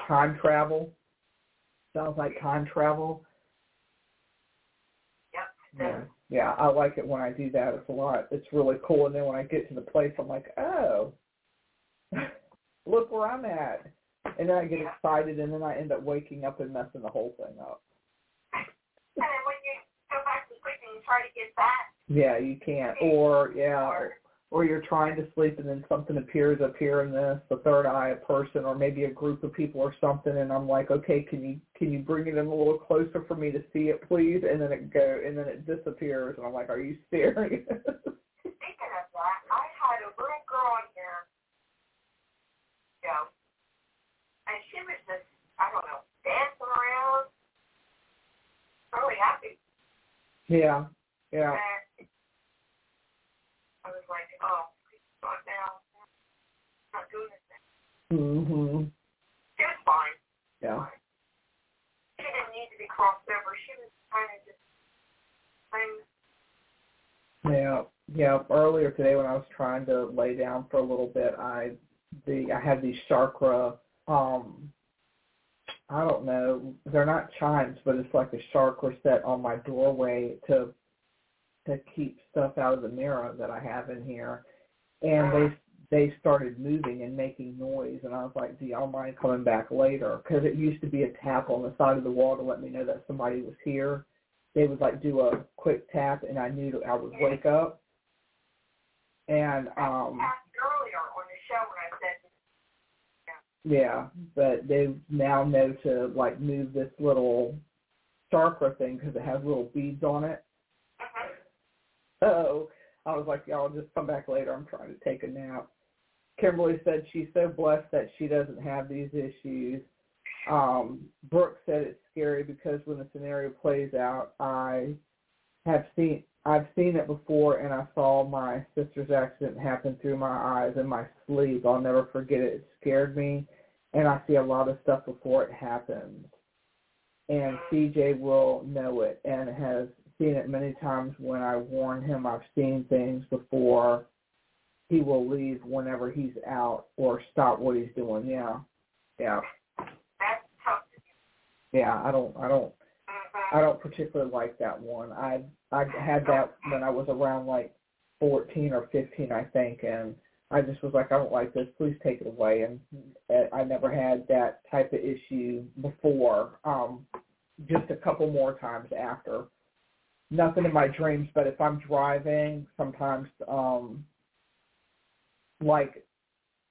Speaker 3: Time travel. Sounds like time travel.
Speaker 4: Yep.
Speaker 3: Yeah, yeah, I like it when I do that. It's a lot. It's really cool. And then when I get to the place, I'm like, oh, look where I'm at. And then I get excited, and then I end up waking up and messing the whole thing up.
Speaker 4: And then when you go back to sleep and you try to get back,
Speaker 3: Yeah, you can't. Or yeah, or, or you're trying to sleep and then something appears up here in this, the third eye, a person, or maybe a group of people or something, and I'm like, okay, can you can you bring it in a little closer for me to see it, please? And then it go, and then it disappears, and I'm like, are you serious?
Speaker 4: Speaking of that, I had a little girl in here, you know, and she was just, I don't know, dancing around, really happy.
Speaker 3: Yeah, yeah.
Speaker 4: And I was like, oh, please now. I'm not doing this. Thing."
Speaker 3: Mhm.
Speaker 4: She was fine.
Speaker 3: Yeah.
Speaker 4: She didn't need to be crossed over. She was kind of just playing.
Speaker 3: Yeah, yeah. Earlier today, when I was trying to lay down for a little bit, I the I had these chakra. Um, I don't know. They're not chimes, but it's like a chakra set on my doorway to to keep stuff out of the mirror that I have in here, and they they started moving and making noise, and I was like, "Do y'all mind coming back later?" Because it used to be a tap on the side of the wall to let me know that somebody was here. They would like do a quick tap, and I knew I would wake up. And um
Speaker 4: asked earlier on the show when I said,
Speaker 3: yeah, but they now know to like move this little chakra thing because it has little beads on it.
Speaker 4: uh-huh.
Speaker 3: So I was like, y'all just come back later. I'm trying to take a nap. Kimberly said she's so blessed that she doesn't have these issues. Um, Brooke said it's scary because when the scenario plays out, I have seen I've seen it before, and I saw my sister's accident happen through my eyes in my sleep. I'll never forget it. It scared me, and I see a lot of stuff before it happens. And CJ will know it and has seen it many times when I warn him I've seen things before he will leave whenever he's out or stop what he's doing. Yeah. Yeah. Yeah. I don't I don't. I don't particularly like that one. I I had that when I was around like fourteen or fifteen I think and I just was like, I don't like this. Please take it away. And I never had that type of issue before. Um, just a couple more times after. Nothing in my dreams, but if I'm driving, sometimes um, like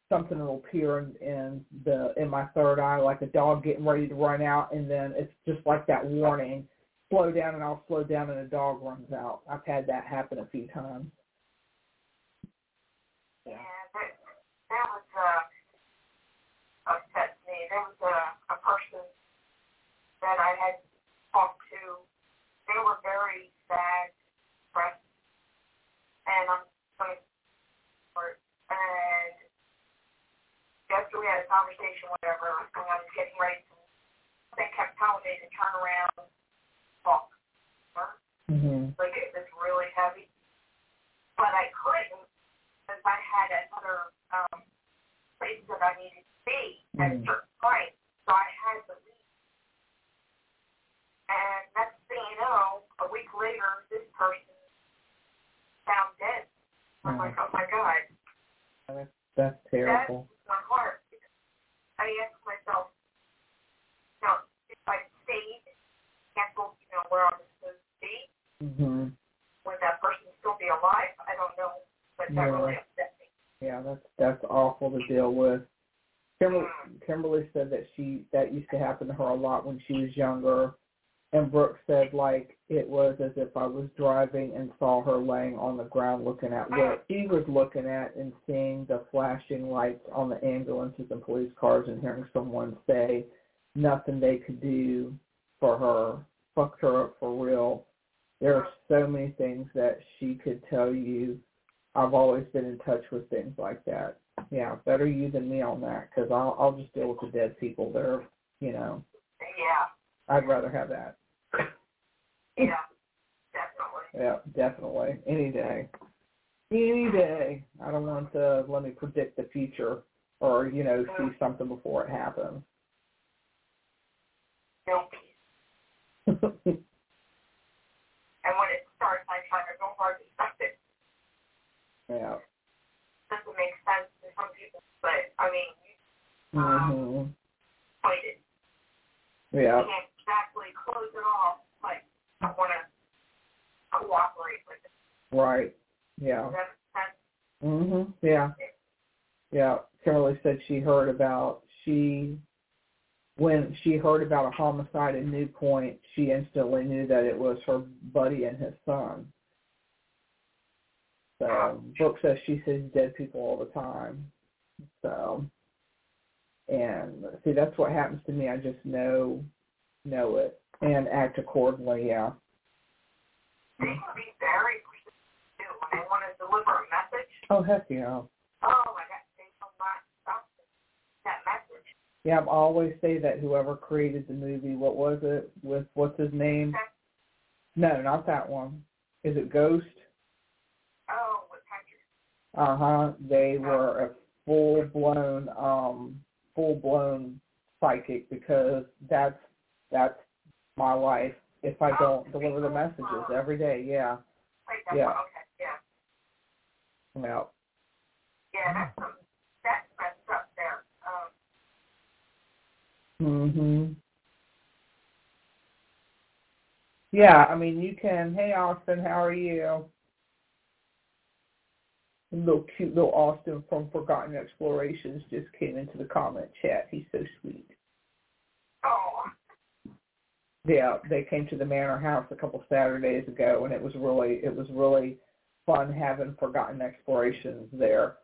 Speaker 3: something will appear in, in the in my third eye, like a dog getting ready to run out, and then it's just like that warning: slow down, and I'll slow down, and a dog runs out. I've had that happen a few times.
Speaker 4: Yeah, that, that was uh, upset me. There was a, a person that I had talked to. They were very sad, depressed, and I'm going to and after we had a conversation, whatever, and I was getting ready they kept telling me to turn around.
Speaker 3: Mhm.
Speaker 4: Like it was really heavy, but I couldn't because I had other um, places that I needed to be at a
Speaker 3: Mhm.
Speaker 4: certain point, so I had to leave. And next thing you know, a week later, this person found dead. I'm like, oh my god,
Speaker 3: That's, that's terrible.
Speaker 4: that's my heart. I asked myself, you know, if I stayed, canceled, you know, where I was supposed to
Speaker 3: Mhm.
Speaker 4: would that person still be alive? I don't know, but that
Speaker 3: Yeah.
Speaker 4: really upset me.
Speaker 3: Yeah, that's that's awful to deal with. Kimberly, Kimberly said that she that used to happen to her a lot when she was younger, and Brooke said like it was as if I was driving and saw her laying on the ground looking at what he was looking at and seeing the flashing lights on the ambulances and police cars and hearing someone say nothing they could do for her, fucked her up for real. There are so many things that she could tell you I've always been in touch with things like that. Yeah, better you than me on that because I'll I'll just deal with the dead people. They're you know
Speaker 4: Yeah,
Speaker 3: I'd rather have that.
Speaker 4: yeah, definitely.
Speaker 3: Yeah, definitely any day, any day. I don't want to let me predict the future or you know see mm-hmm. something before it happens.
Speaker 4: Nope. and when it starts, I try to go hard to stop it.
Speaker 3: Yeah.
Speaker 4: Doesn't make sense to some people, but I mean, you
Speaker 3: Mhm.
Speaker 4: fight it.
Speaker 3: Yeah.
Speaker 4: You can't exactly close it off, but I want to cooperate with it.
Speaker 3: Right. Yeah.
Speaker 4: Does that make sense?
Speaker 3: Mhm. Yeah. Yeah. Kimberly said she heard about she when she heard about a homicide in New Point, she instantly knew that it was her buddy and his son. Um, so Brooke says she sees dead people all the time. So and see that's what happens to me. I just know know it and act accordingly, yeah.
Speaker 4: They can be very too when they want to deliver a message.
Speaker 3: Oh heck yeah.
Speaker 4: Oh my God, they will not stop that message.
Speaker 3: Yeah, I always say that whoever created the movie, what was it with what's his name? No, not that one. Is it Ghost? Uh huh. They were a full blown, um, full blown psychic because that's that's my life. If I don't deliver the messages every day, yeah, Yeah.
Speaker 4: Okay, yeah,
Speaker 3: yeah,
Speaker 4: yeah. That's some, that's messed up there. Um,
Speaker 3: mhm. Yeah, I mean you can. Hey Austin, how are you? Little cute little Austin from Forgotten Explorations just came into the comment chat. He's so sweet.
Speaker 4: oh,
Speaker 3: Yeah, they came to the Manor House a couple Saturdays ago, and it was really it was really fun having Forgotten Explorations there.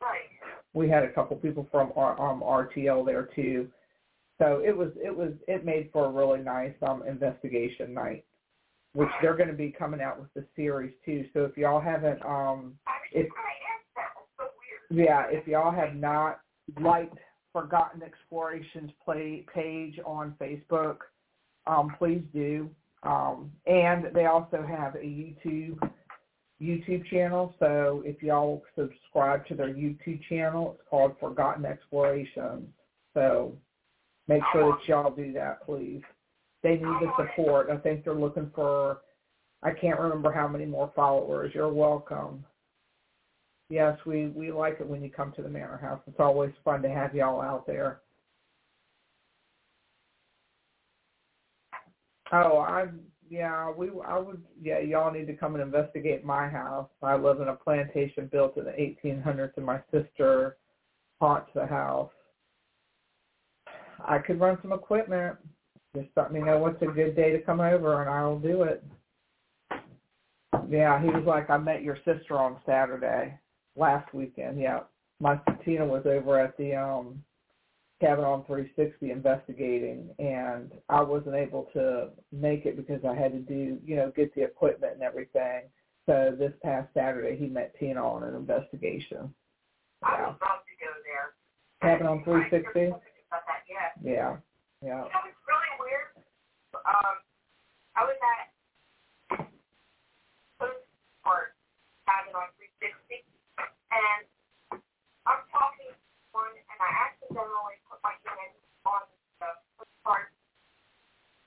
Speaker 4: right.
Speaker 3: We had a couple people from our, um, RTL there too, so it was it was it made for a really nice um investigation night, which they're going to be coming out with the series too. So if y'all haven't um If- yeah if y'all have not liked Forgotten Explorations play page on Facebook, um, please do. Um, and they also have a YouTube YouTube channel. So if y'all subscribe to their YouTube channel, it's called Forgotten Explorations. So make sure that y'all do that, please. They need the support. I think they're looking for I can't remember how many more followers. You're welcome. Yes, we, we like it when you come to the Manor House. It's always fun to have y'all out there. Oh, I yeah, we I would yeah, y'all need to come and investigate my house. I live in a plantation built in the 1800s, and my sister haunts the house. I could run some equipment. Just let me know what's a good day to come over, and I'll do it. Yeah, he was like, I met your sister on Saturday last weekend. Yeah, my Tina was over at the um Cabin on 360 investigating, and I wasn't able to make it because I had to do, you know, get the equipment and everything. So this past Saturday, he met Tina on an investigation.
Speaker 4: I would love to go there.
Speaker 3: Cabin on 360.
Speaker 4: Yeah.
Speaker 3: Yeah, yeah.
Speaker 4: You know, it's really weird. Um, I was at Park Cabin on 360, and I'm talking to one, and I accidentally put my hand on the Park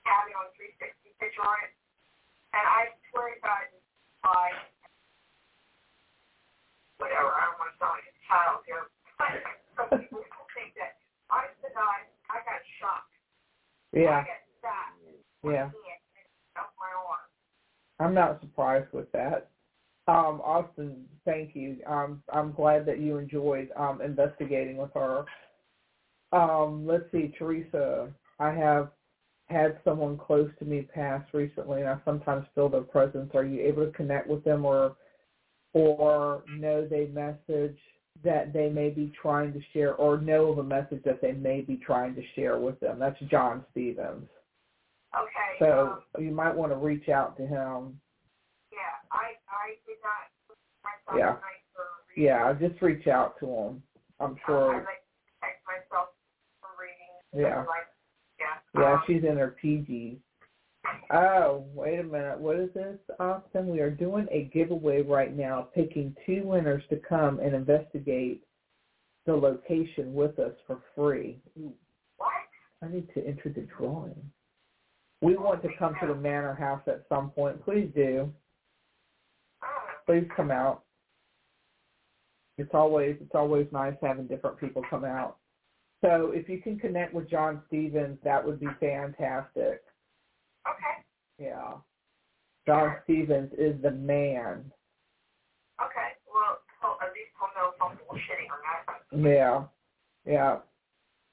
Speaker 4: Cabin on 360 picture on it, and I swear to God, I whatever. I don't want to sound like a child here, but some people think that I the guy. I got shocked.
Speaker 3: Yeah,
Speaker 4: I got stabbed.
Speaker 3: Yeah. I'm not surprised with that. Um, Austin, thank you. Um, I'm glad that you enjoyed um, investigating with her. Um, let's see, Teresa. I have had someone close to me pass recently, and I sometimes feel their presence. Are you able to connect with them, or or know they message that they may be trying to share, or know of a message that they may be trying to share with them? That's John Stevens.
Speaker 4: Okay.
Speaker 3: So
Speaker 4: um,
Speaker 3: you might want to reach out to him
Speaker 4: yeah, I I did not put myself
Speaker 3: Yeah.
Speaker 4: tonight for.
Speaker 3: Yeah, just reach out to him. I'm
Speaker 4: Um, I
Speaker 3: sure.
Speaker 4: like text myself for reading.
Speaker 3: Yeah.
Speaker 4: Like, yeah.
Speaker 3: Yeah,
Speaker 4: um,
Speaker 3: she's in her PGs. Oh, wait a minute. What is this, Austin? We are doing a giveaway right now, picking two winners to come and investigate the location with us for free.
Speaker 4: What?
Speaker 3: I need to enter the drawing. We want to come to the manor house at some point. Please do. Please come out. It's always it's always nice having different people come out. So if you can connect with John Stevens, that would be fantastic.
Speaker 4: okay.
Speaker 3: Yeah. John Stevens is the man.
Speaker 4: Okay. Well, so at least we'll know if I'm bullshitting or not.
Speaker 3: Yeah. Yeah.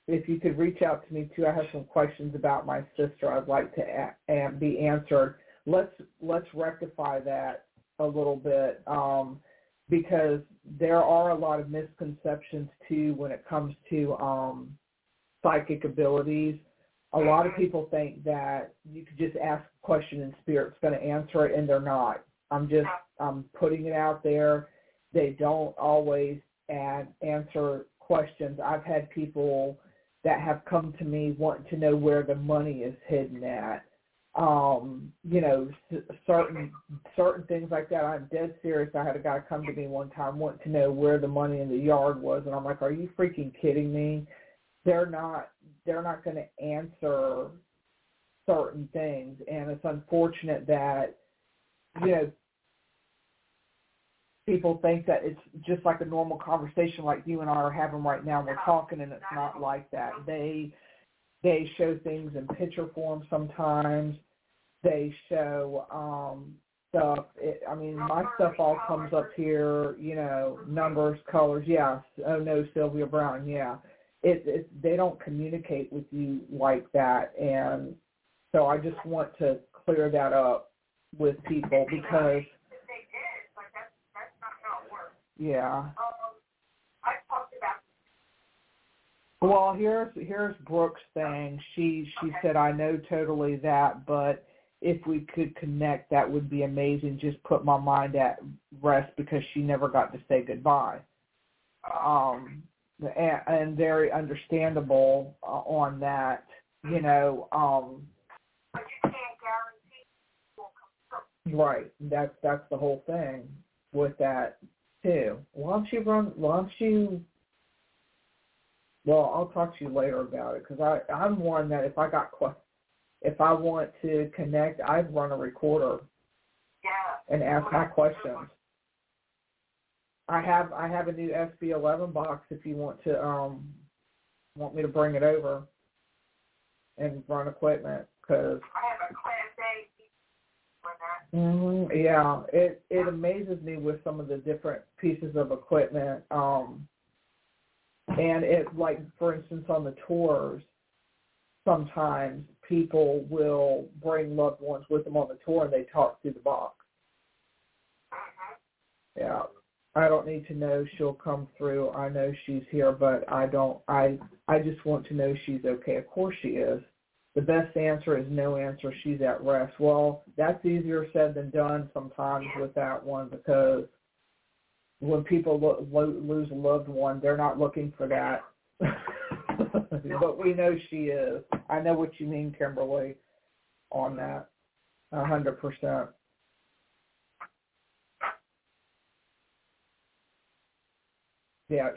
Speaker 3: If you could reach out to me too, I have some questions about my sister I'd like to a- a- be answered. Let's let's rectify that a little bit um, because there are a lot of misconceptions too when it comes to um, psychic abilities. A lot of people think that you could just ask a question and spirit's going to answer it, and they're not. I'm just I'm putting it out there. They don't always add answer questions. I've had people that have come to me wanting to know where the money is hidden at. Um, you know, certain certain things like that. I'm dead serious. I had a guy come to me one time wanting to know where the money in the yard was, and I'm like, "Are you freaking kidding me?" They're not. They're not going to answer certain things, and it's unfortunate that you know people think that it's just like a normal conversation like you and I are having right now. We're talking and it's not like that. They they show things in picture form sometimes. They show um stuff. It, I mean, my stuff all comes up here, you know, numbers, colors. Yes. Oh no, Sylvia Browne. Yeah. It, it they don't communicate with you like that, and so I just want to clear that up with people because
Speaker 4: If they did, like that's that's not how it works.
Speaker 3: Yeah.
Speaker 4: Um, I talked about
Speaker 3: Well, here's here's Brooke's thing. She she said I know totally that, but if we could connect, that would be amazing. Just put my mind at rest because she never got to say goodbye. Um, and, and very understandable uh, on that. You know, um,
Speaker 4: but you can't guarantee it will come through.
Speaker 3: right? That's that's the whole thing with that too. Why don't you run? Why don't you Well, I'll talk to you later about it because I I'm one that if I got if I want to connect, I'd run a recorder
Speaker 4: Yeah.
Speaker 3: and ask my questions. I have I have a new SB11 box if you want to um want me to bring it over and run equipment because
Speaker 4: I have a class A for that.
Speaker 3: Hmm yeah it it amazes me with some of the different pieces of equipment um and it like for instance on the tours sometimes people will bring loved ones with them on the tour and they talk through the box. Yeah i don't need to know she'll come through. I know she's here but i don't i i just want to know she's okay. Of course she is the best answer is no answer. She's at rest. Well that's easier said than done sometimes with that one because when people lo- lo- lose a loved one they're not looking for that. But we know she is. I know what you mean kimberly on that. A hundred percent. Yeah,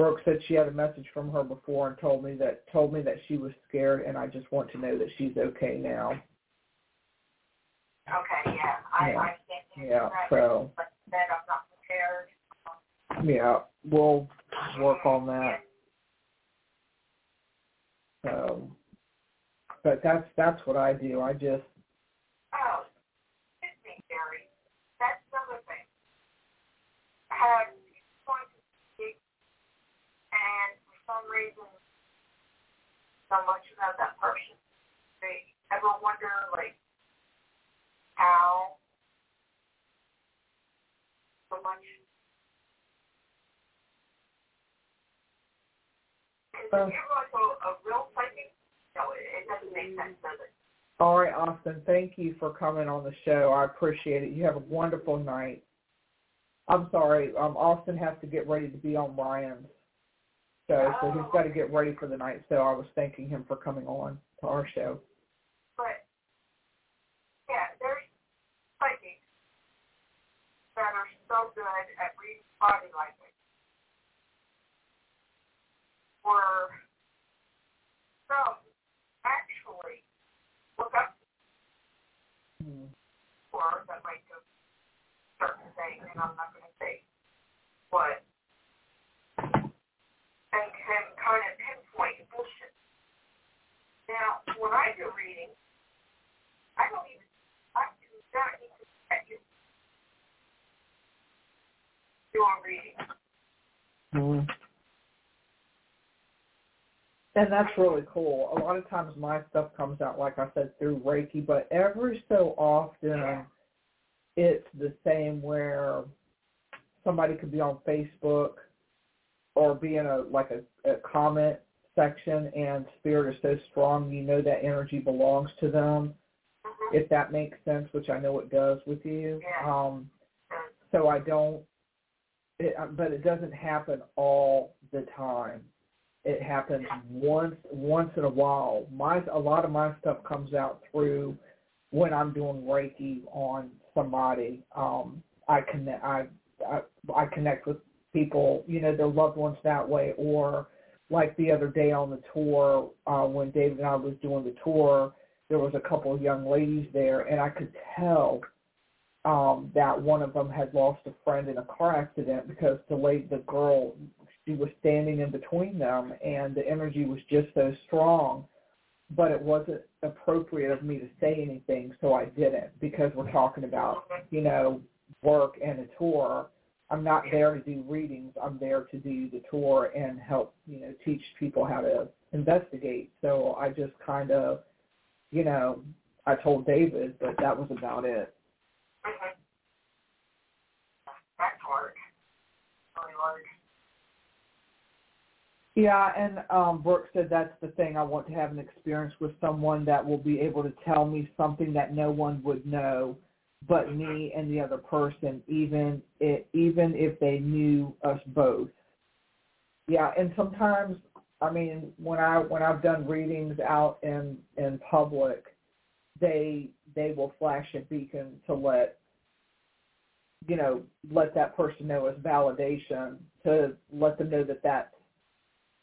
Speaker 3: Brooke said she had a message from her before and told me that told me that she was scared, and I just want to know that she's okay now.
Speaker 4: Okay, yeah. I,
Speaker 3: Yeah.
Speaker 4: I can't answer
Speaker 3: Yeah,
Speaker 4: that.
Speaker 3: so
Speaker 4: But then I'm not prepared.
Speaker 3: yeah, we'll work on that. So, but that's that's what I do. I just
Speaker 4: Oh, excuse me, Gary. That's another thing. Have you going to speak and for some reason so much about that person? They ever wonder like how so much
Speaker 3: Uh,
Speaker 4: like a, a real psychic, no, it, it doesn't make sense, does it?
Speaker 3: all right, Austin. Thank you for coming on the show. I appreciate it. You have a wonderful night. I'm sorry, um, Austin has to get ready to be on Ryan's so he's got to get ready for the night. So I was thanking him for coming on to our show.
Speaker 4: But yeah, there's that are so good at body language,
Speaker 3: or actually look up hmm.
Speaker 4: or that might go certain things, and I'm not going to say what. When I do reading, I don't even, I do not even get you doing reading.
Speaker 3: Mm-hmm. And that's really cool. A lot of times my stuff comes out, like I said, through Reiki, but every so often it's the same where somebody could be on Facebook or be in a like a, a comment section and spirit is so strong you know that energy belongs to them
Speaker 4: Mm-hmm.
Speaker 3: if that makes sense which i know it does with you
Speaker 4: Yeah.
Speaker 3: um so i don't it, uh, but it doesn't happen all the time it happens once once in a while my a lot of my stuff comes out through when i'm doing reiki on somebody um i connect i i, I connect with people you know their loved ones that way or like the other day on the tour uh when david and i was doing the tour there was a couple of young ladies there and i could tell um that one of them had lost a friend in a car accident because the lady the girl she was standing in between them and the energy was just so strong but it wasn't appropriate of me to say anything so i didn't because we're talking about you know work and a tour i'm not there to do readings i'm there to do the tour and help you know teach people how to investigate so i just kind of you know i told david but that was about it. Yeah, and um, Brooke said that's the thing. I want to have an experience with someone that will be able to tell me something that no one would know, but me and the other person, even it, even if they knew us both. Yeah, and sometimes, I mean, when I when I've done readings out in in public, they they will flash a beacon to let you know let that person know as validation to let them know that that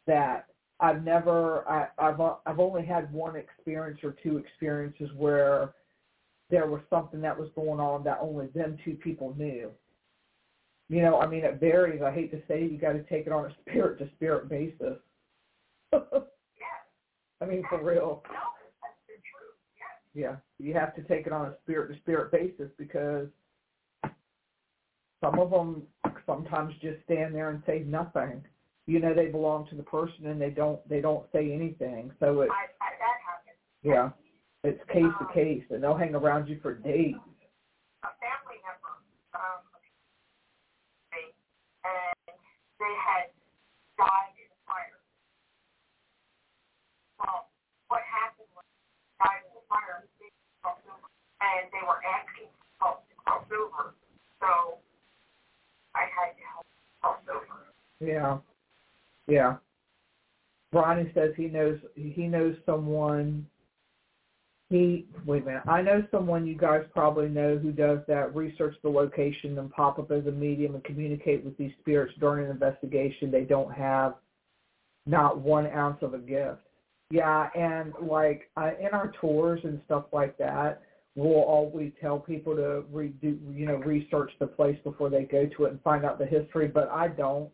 Speaker 3: that I've never I, I've I've only had one experience or two experiences where there was something that was going on that only them two people knew. You know, I mean it varies. I hate to say it, you got to take it on a spirit to spirit basis. I mean for real. Yeah, you have to take it on a spirit to spirit basis because some of them sometimes just stand there and say nothing you know they belong to the person and they don't they don't say anything. So it.
Speaker 4: I, I, that happened.
Speaker 3: yeah, it's case to case, and they'll hang around you for days.
Speaker 4: a family member, um, and they had died in a fire. Well, what happened was they died in the fire, they crossed over, and they were asking for help to cross over. So I had to help cross over.
Speaker 3: Yeah, yeah. Ronnie says he knows he knows someone. He wait a minute. I know someone you guys probably know who does that. Research the location and pop up as a medium and communicate with these spirits during an investigation. They don't have not one ounce of a gift. Yeah, and like uh, in our tours and stuff like that, we'll always tell people to redo, you know, research the place before they go to it and find out the history. But I don't.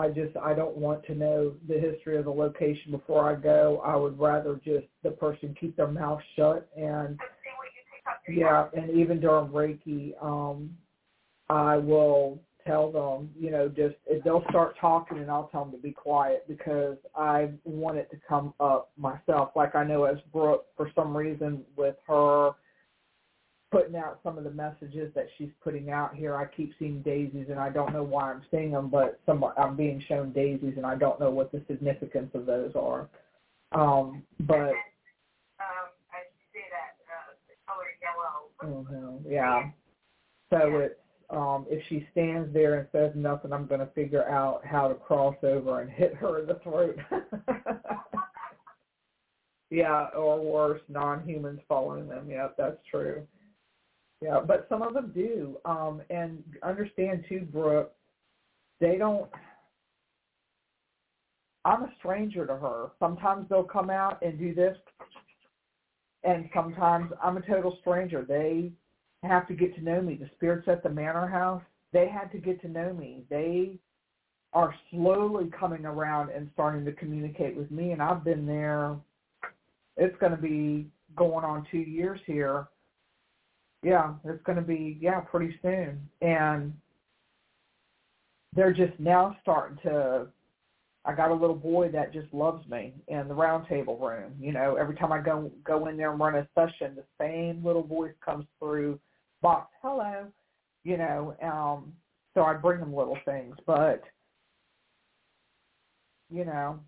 Speaker 3: I just I don't want to know the history of the location before I go. I would rather just the person keep their mouth shut and
Speaker 4: And see what you pick up.
Speaker 3: yeah, and even during Reiki, um, I will tell them, you know, just if they'll start talking and I'll tell them to be quiet because I want it to come up myself. Like I know as Brooke, for some reason with her putting out some of the messages that she's putting out here, I keep seeing daisies and I don't know why I'm seeing them, but some I'm being shown daisies and I don't know what the significance of those are. Um, but
Speaker 4: Um, I see that, uh, the color yellow.
Speaker 3: hmm yeah. So it's um if she stands there and says nothing, I'm gonna figure out how to cross over and hit her in the throat. yeah, or worse, non-humans following them. Yeah, that's true. Yeah, but some of them do. Um, and understand too, Brooke, they don't. I'm a stranger to her. Sometimes they'll come out and do this, and sometimes I'm a total stranger. They have to get to know me. The spirits at the manor house, they had to get to know me. They are slowly coming around and starting to communicate with me, and I've been there. It's going to be going on two years here. Yeah, it's going to be yeah pretty soon, and they're just now starting to I got a little boy that just loves me in the round table room. You know, every time I go go in there and run a session, the same little voice comes through, box, hello, you know. Um, so I bring them little things, but you know,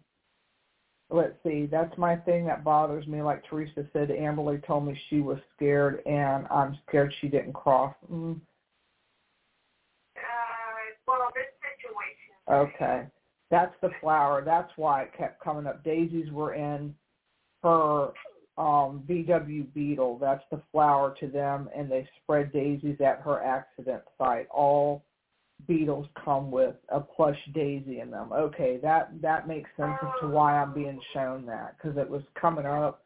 Speaker 3: let's see, that's my thing that bothers me. Like Teresa said, Amberly told me she was scared, and I'm scared she didn't cross. Mm.
Speaker 4: Uh, well, this situation.
Speaker 3: Okay. That's the flower. That's why it kept coming up. Daisies were in her um VW Beetle. That's the flower to them, and they spread daisies at her accident site. All beetles come with a plush daisy in them. Okay, that that makes sense as to why I'm being shown that because it was coming up.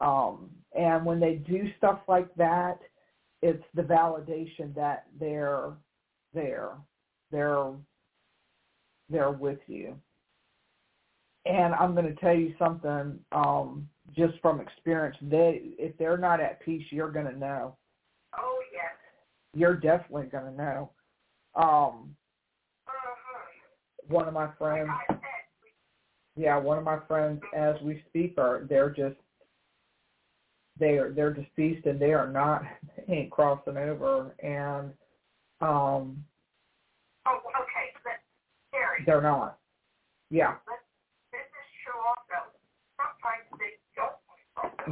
Speaker 3: Um, and when they do stuff like that, it's the validation that they're there. They're they're with you. And I'm going to tell you something, um, just from experience. They, if they're not at peace, you're going to know.
Speaker 4: Oh yes.
Speaker 3: You're definitely going to know. Um, one of my friends. Yeah, one of my friends, as we speak, are they're just they are they're deceased and they are not they ain't crossing over and um.
Speaker 4: Oh, okay.
Speaker 3: They're not. Yeah.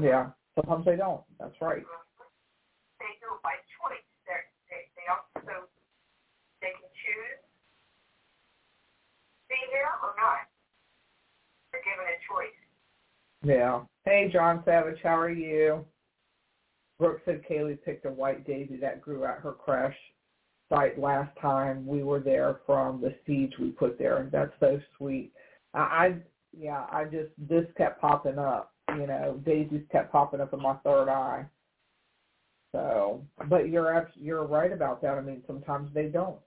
Speaker 3: Yeah. Sometimes they don't. That's right.
Speaker 4: They do it by choice. They're, they they also they can choose be here or not. They're given a choice.
Speaker 3: Yeah. Hey, John Savage, how are you? Brooke said Kaylee picked a white daisy that grew at her crash site last time we were there from the siege we put there. That's so sweet. I, I yeah, I just this kept popping up. You know, daisies kept popping up in my third eye. So, but you're you're right about that. I mean, sometimes they don't.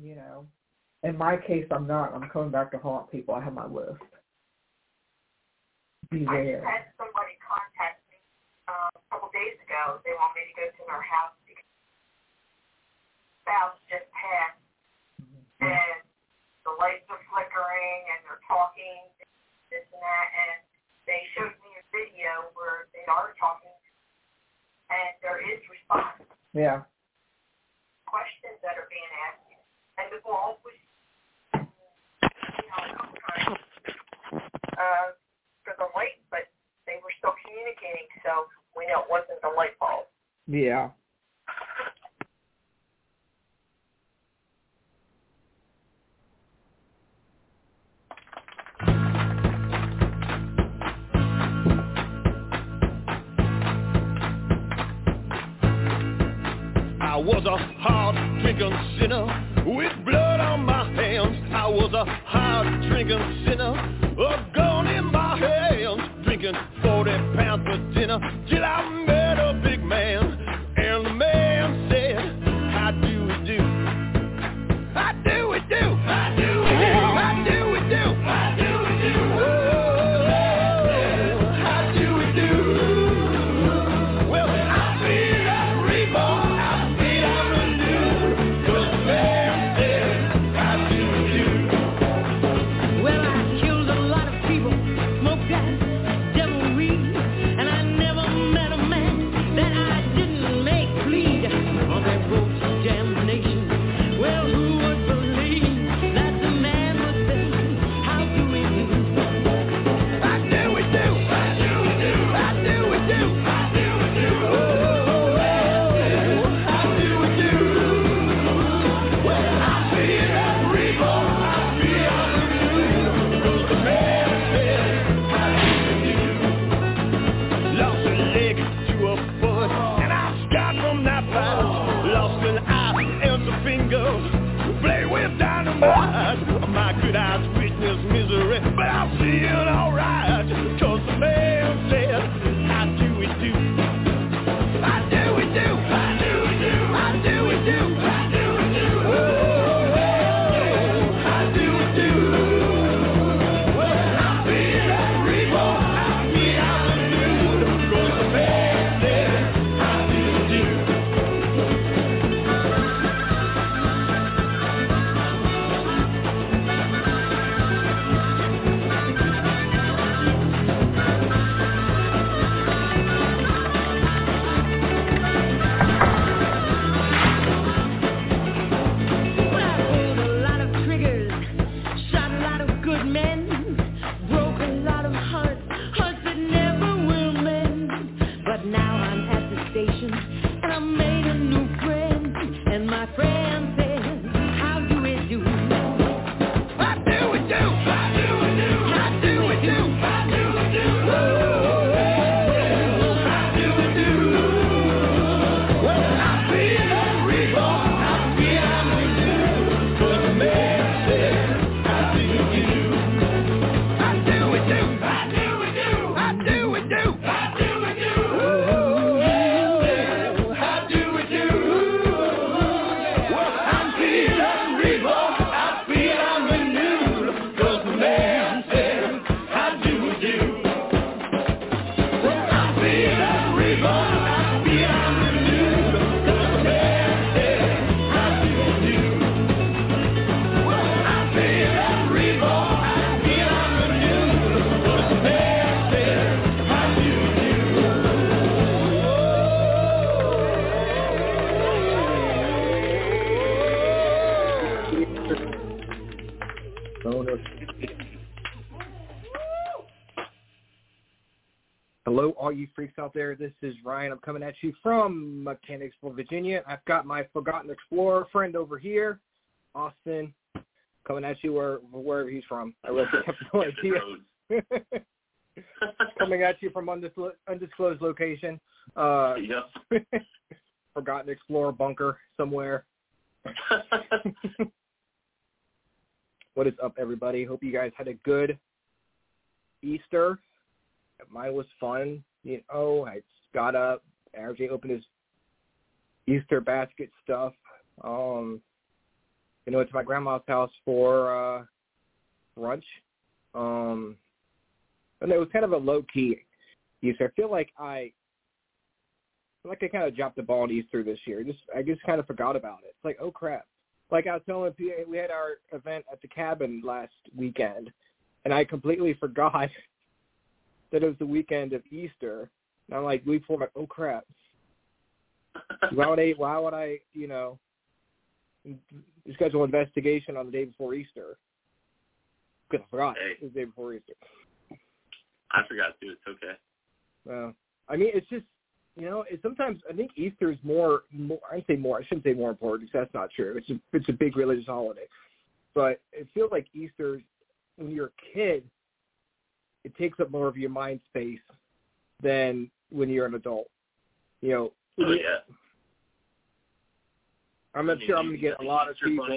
Speaker 3: You know, in my case, I'm not. I'm coming back to haunt people. I have my list.
Speaker 4: Be there. I had somebody contact me uh, a couple days ago. They want me to go to their house because spouse just passed, mm-hmm. and the lights are flickering, and they're talking, this and that, and they showed me a video where they are talking, and there is response.
Speaker 3: Yeah.
Speaker 4: Questions that are being asked, and the wall was, you know, sometimes uh, for the light, but they were still communicating, so we know it wasn't the light bulb.
Speaker 3: Yeah.
Speaker 8: I was a hard drinking sinner with blood on my hands. I was a hard drinking sinner, a gun in my hands, drinking 40 pounds for dinner till I
Speaker 9: you from Mechanicsville, Virginia. I've got my Forgotten Explorer friend over here, Austin, coming at you where, wherever he's from. I really have no idea. coming at you from undisclosed, undisclosed location. Uh,
Speaker 10: Yep.
Speaker 9: Forgotten Explorer bunker somewhere. what is up, everybody? Hope you guys had a good Easter. Mine was fun. You know, I got up. RJ opened his Easter basket stuff. Um, you know, to my grandma's house for uh, brunch. Um, and it was kind of a low key Easter. I feel like I like I kind of dropped the ball on Easter this year. Just I just kind of forgot about it. It's like, oh crap. Like I was telling PA, we had our event at the cabin last weekend, and I completely forgot that it was the weekend of Easter. And I'm like, week four, I'm like, oh crap. Why would I? Why would I? You know, schedule an investigation on the day before Easter? Because I forgot
Speaker 10: Hey.
Speaker 9: it was the day before Easter.
Speaker 10: I forgot to. It's okay.
Speaker 9: Well, I mean, it's just you know, it, sometimes I think Easter is more. more I say more. I shouldn't say more important because that's not true. It's a it's a big religious holiday, but it feels like Easter when you're a kid, it takes up more of your mind space than when you're an adult. You know,
Speaker 10: Oh yeah.
Speaker 9: I'm not sure I'm going to get a lot of people.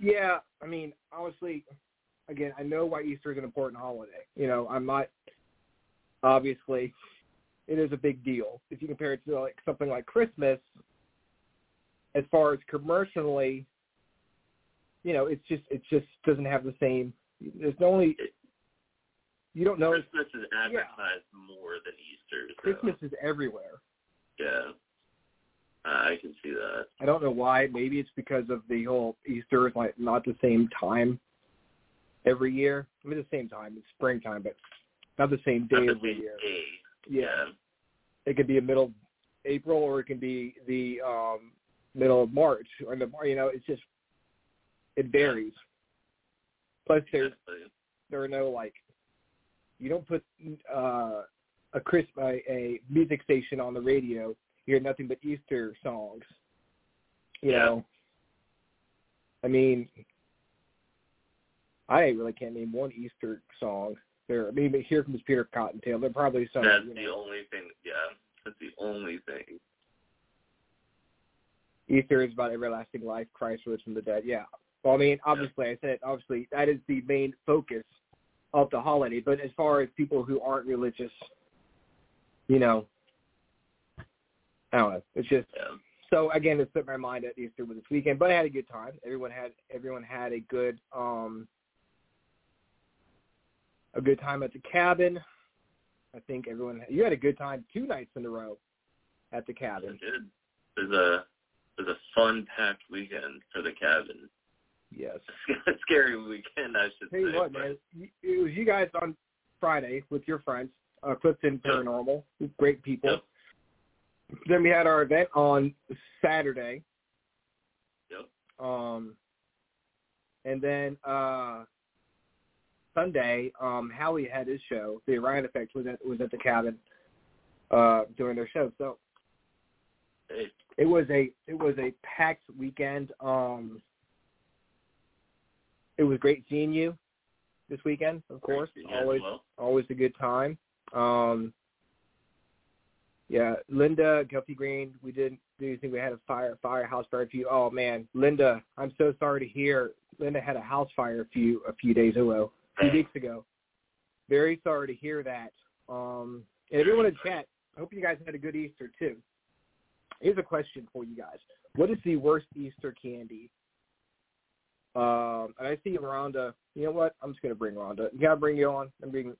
Speaker 9: Yeah, I mean, honestly, again, I know why Easter is an important holiday. You know, I'm not obviously it is a big deal if you compare it to like something like Christmas. As far as commercially, you know, it's just it just doesn't have the same. There's only you don't know
Speaker 10: Christmas is advertised more than Easter. So,
Speaker 9: Christmas is everywhere.
Speaker 10: Yeah. Uh, I can see that.
Speaker 9: I don't know why. Maybe it's because of the whole Easter is like not the same time every year. I mean, the same time. It's springtime, but not the same day every year.
Speaker 10: day.
Speaker 9: Yeah. It could be a middle April or it can be the um middle of March or the you know, it's just it varies. Plus there's there are no like you don't put uh a Chris a, a music station on the radio, you hear nothing but Easter songs. You
Speaker 10: Yeah.
Speaker 9: know. I mean I really can't name one Easter song. There I mean here comes Peter Cottontail. There probably some
Speaker 10: That's
Speaker 9: you
Speaker 10: the only thing. Yeah. That's the only thing.
Speaker 9: Easter is about everlasting life, Christ rose from the dead. Yeah. Well, I mean, obviously, I said obviously that is the main focus of the holiday. But as far as people who aren't religious, you know, I don't know. It's just so again, it slipped my mind that Easter was this weekend, but I had a good time. Everyone had everyone had a good um a good time at the cabin. I think everyone you had a good time two nights in a row at the
Speaker 10: I
Speaker 9: cabin.
Speaker 10: did. There's a there's a fun packed weekend for the cabin.
Speaker 9: Yes.
Speaker 10: Scary weekend, I should
Speaker 9: Tell you what, man, it was you guys on Friday with your friends, uh, Clifton
Speaker 10: Yep.
Speaker 9: Paranormal, great people.
Speaker 10: Yep.
Speaker 9: Then we had our event on Saturday.
Speaker 10: Yep.
Speaker 9: Um, and then uh, Sunday, um, Howie had his show. The Orion Effect was at was at the cabin uh, doing their show. So it was a it was a packed weekend. Um, it was great seeing you this weekend, of course. Always
Speaker 10: well.
Speaker 9: always a good time. Um, yeah, Linda Guilty Green, we didn't do anything. We had a fire firehouse fire a few. Oh man, Linda, I'm so sorry to hear. Linda had a house fire a few a few days ago, a few weeks ago. Very sorry to hear that. Um, and everyone in chat, I hope you guys had a good Easter too. Here's a question for you guys: What is the worst Easter candy? Um, and I see Rhonda. You know what? I'm just gonna bring Rhonda. You gotta bring you on. I'm bring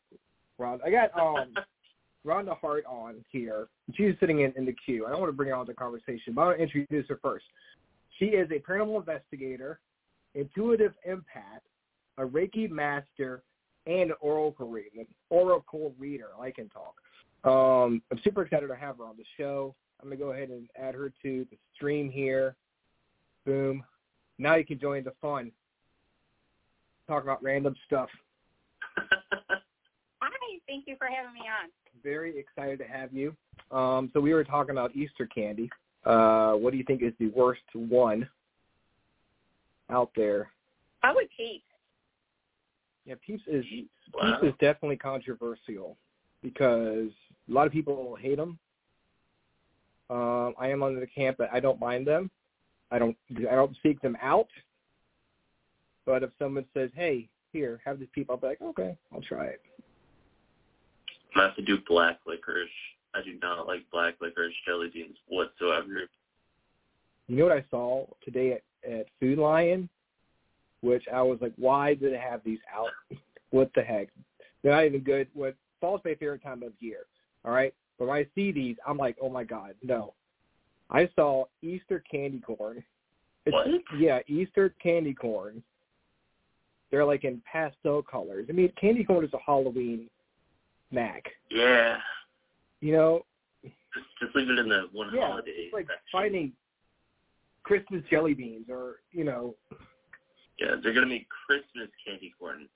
Speaker 9: Rhonda. I got um. Rhonda Hart on here. She's sitting in, in the queue. I don't want to bring her on the conversation, but I want to introduce her first. She is a paranormal investigator, intuitive empath, a Reiki master, and an oracle reader. Oracle reader. I can talk. Um, I'm super excited to have her on the show. I'm going to go ahead and add her to the stream here. Boom. Now you can join the fun. Talk about random stuff.
Speaker 11: Hi, thank you for having me on.
Speaker 9: Very excited to have you. Um, so we were talking about Easter candy. Uh, what do you think is the worst one out there?
Speaker 11: Probably Peeps.
Speaker 9: Yeah, Peeps is
Speaker 10: Wow.
Speaker 9: Peeps is definitely controversial because a lot of people hate them. Um, I am under the camp that I don't mind them. I don't I don't seek them out. But if someone says, "Hey, here, have this peep," I'll be like, "Okay, I'll try it."
Speaker 10: I have to do black licorice. I do not like black licorice jelly beans whatsoever.
Speaker 9: You know what I saw today at, at Food Lion, which I was like, "Why did they have these out? What the heck? They're not even good." What fall's my favorite time of year. All right, but when I see these, I'm like, "Oh my god, no!" I saw Easter candy corn. It's,
Speaker 10: What?
Speaker 9: Yeah, Easter candy corn. They're like in pastel colors. I mean, candy corn is a Halloween snack.
Speaker 10: Yeah.
Speaker 9: You know,
Speaker 10: Just, just leave it in the one
Speaker 9: yeah,
Speaker 10: holiday.
Speaker 9: it's like
Speaker 10: section.
Speaker 9: finding Christmas jelly beans or you know
Speaker 10: Yeah, they're gonna make Christmas candy corn, and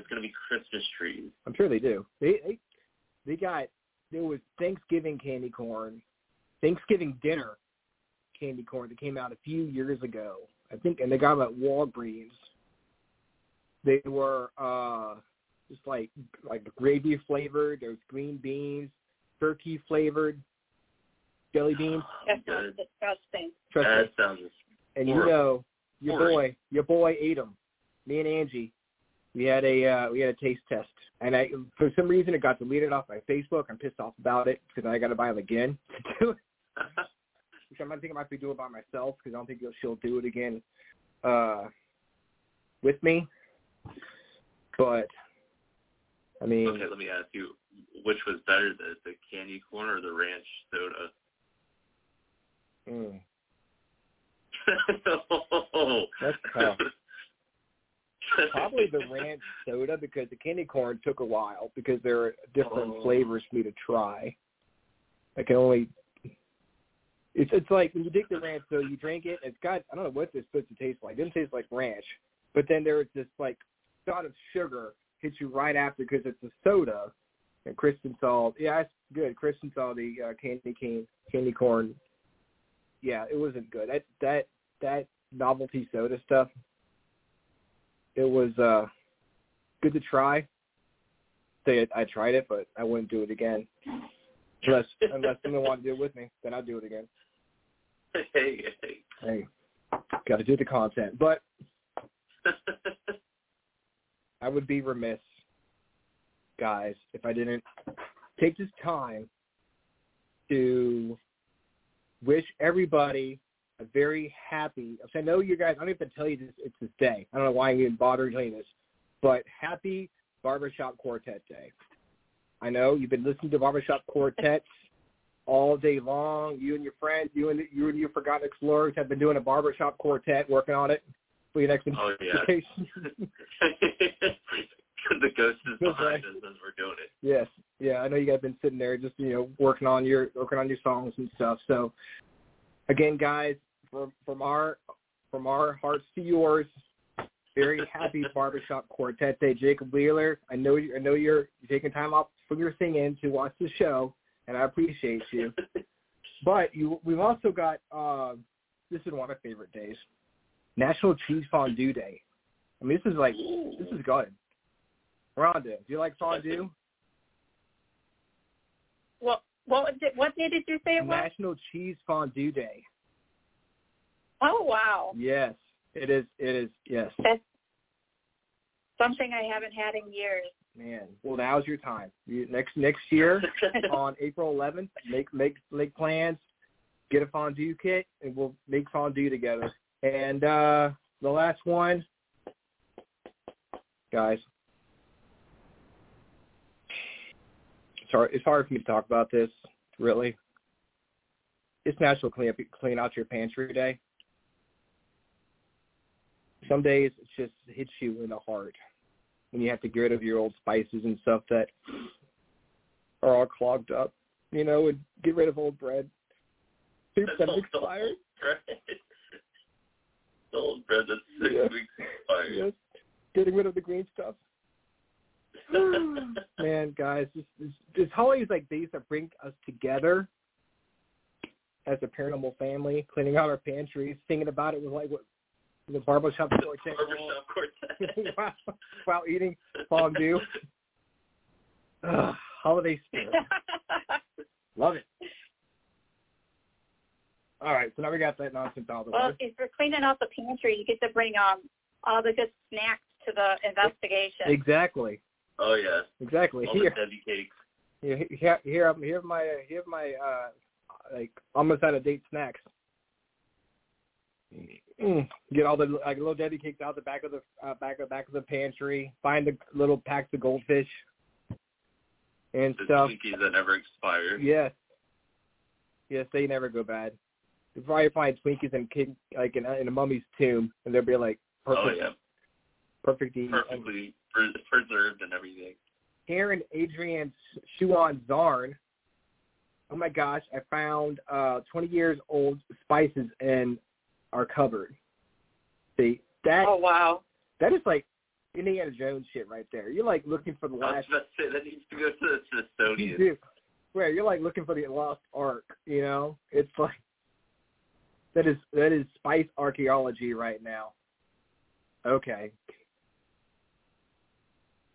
Speaker 10: it's gonna be Christmas trees.
Speaker 9: I'm sure they do. They they they got there was Thanksgiving candy corn, Thanksgiving dinner candy corn that came out a few years ago. I think, and they got them at Walgreens. They were uh just like like gravy flavored. There was green beans, turkey flavored jelly beans.
Speaker 11: That sounds disgusting.
Speaker 9: Trust me.
Speaker 10: That sounds
Speaker 9: And you know, your
Speaker 10: Horrible.
Speaker 9: boy, your boy ate them. Me and Angie, we had a uh, we had a taste test, and I for some reason it got deleted off my Facebook. I'm pissed off about it because I got to buy them again. Which I'm thinking I might be doing by myself because I don't think she'll do it again uh, with me. But I mean,
Speaker 10: okay, let me ask you, which was better, the the candy corn or the ranch soda?
Speaker 9: mm,
Speaker 10: oh,
Speaker 9: That's tough. probably the ranch soda because the candy corn took a while because there are different
Speaker 10: Oh.
Speaker 9: flavors for me to try. I can only. It's it's like when you take the ranch soda, you drink it. It's got I don't know what this supposed to taste like. It doesn't taste like ranch, but then there's this like shot of sugar hits you right after because it's a soda. And Kristen saw, yeah, it's good. Kristen saw the uh, candy cane, candy corn. Yeah, it wasn't good. That that that novelty soda stuff it was uh good to try. Say I, I tried it, but I wouldn't do it again. Unless unless someone wanted to do it with me, then I'll do it again.
Speaker 10: hey, hey.
Speaker 9: Hey, got to do the content. But I would be remiss, guys, if I didn't take this time to wish everybody a very happy. I know you guys. I don't have to tell you this. It's this day. I don't know why I'm even bothering telling you this, but happy Barbershop Quartet Day. I know you've been listening to Barbershop Quartets all day long. You and your friends, you and you and your Forgotten Explorers have been doing a barbershop quartet, working on it for your next
Speaker 10: Oh, yeah. the ghost is behind
Speaker 9: right.
Speaker 10: us as we're doing it.
Speaker 9: Yes, yeah, I know you guys have been sitting there just you know working on your working on your songs and stuff. So again, guys, from from our from our hearts to yours, very happy barbershop quartet day, Jacob Wheeler. I know you, I know you're taking time off from your singing to watch the show, and I appreciate you. But you, we've also got uh, this is one of my favorite days, National Cheese Fondue Day. I mean, this is like this is good. Rhonda, do you like fondue?
Speaker 11: What what it? What day did you say it was?
Speaker 9: National Cheese Fondue Day.
Speaker 11: Oh wow,
Speaker 9: Yes, it is. It is. Yes,
Speaker 11: that's something I haven't had in years.
Speaker 9: Man. Well, now's your time. You, next next year on April 11th, make make make plans. Get a fondue kit, and we'll make fondue together. And uh the last one, guys. hard. It's hard for me to talk about this. Really, it's National Clean Up, Clean Out Your Pantry Day. Some days it just hits you in the heart when you have to get rid of your old spices and stuff that are all clogged up, you know, and get rid of old bread. Soup that
Speaker 10: That's
Speaker 9: expired.
Speaker 10: The old bread that's six weeks expired.
Speaker 9: Yes. Getting rid of the green stuff. Man, guys, this, this, this holidays like these that bring us together as a paranormal family, cleaning out our pantries, thinking about it with like what the barbershop quartet
Speaker 10: Barbershop quartet.
Speaker 9: while, while eating fondue. Ugh, holiday spirit. Love it. All right, so now we got that nonsense out of the
Speaker 11: well,
Speaker 9: way.
Speaker 11: if you're cleaning out the pantry, you get to bring um all the good snacks to the investigation.
Speaker 9: Exactly.
Speaker 10: Oh yeah.
Speaker 9: Exactly.
Speaker 10: All the
Speaker 9: Here,
Speaker 10: Debbie cakes.
Speaker 9: here, here, here, here are my, here are my, uh, like almost out of date snacks. Mm. Get all the like little Debbie cakes out the back of the uh, back of the back of the pantry. Find the little packs of goldfish and
Speaker 10: The
Speaker 9: stuff.
Speaker 10: Twinkies that never expire.
Speaker 9: Yes. Yes, they never go bad. You probably find Twinkies in kid, like in, in a mummy's tomb, and they'll be like perfect,
Speaker 10: Oh yeah.
Speaker 9: perfect. And
Speaker 10: Perfectly pre- preserved and everything.
Speaker 9: Karen Adrian Shuan Zarn. Oh my gosh, I found uh 20 years old spices in our cupboard. See, that
Speaker 11: Oh wow.
Speaker 9: that is like Indiana Jones shit right there. You're like looking for the last.
Speaker 10: I was
Speaker 9: last
Speaker 10: about to say that needs to go to the
Speaker 9: you
Speaker 10: Smithsonian.
Speaker 9: do. Where you're like looking for the lost ark, you know? It's like that is that is spice archaeology right now. Okay.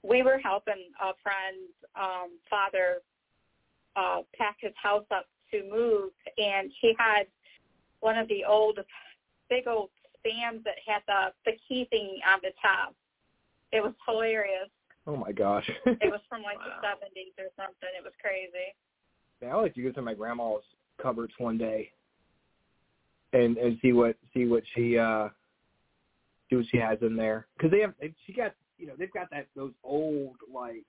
Speaker 11: We were helping a friend's um father uh pack his house up to move and he had one of the old big old spams that had the the key thing on the top. It was hilarious.
Speaker 9: Oh my gosh.
Speaker 11: It was from like
Speaker 10: Wow.
Speaker 11: the seventies or something. It was crazy.
Speaker 9: Man, I like to go to my grandma's cupboards one day and and see what see what she uh see what she has in there because they have they, she got you know they've got that those old like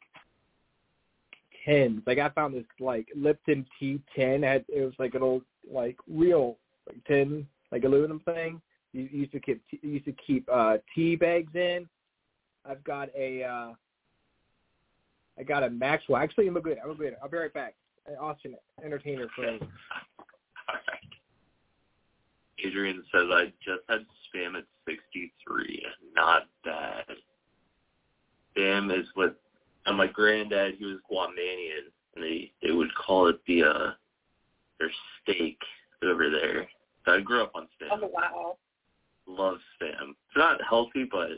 Speaker 9: tins like I found this like Lipton tea tin had it was like an old like real like tin like aluminum thing you, used to keep you used to keep uh tea bags in I've got a uh I got a Maxwell actually I'm a good I'm a good I'll be right back Austin entertainer for
Speaker 10: Alright. Adrian says I just had spam at 63. Not bad. Spam is what, and my granddad, he was Guamanian, and they they would call it the uh their steak over there. So I grew up on spam.
Speaker 11: Oh wow.
Speaker 10: Love spam. It's not healthy, but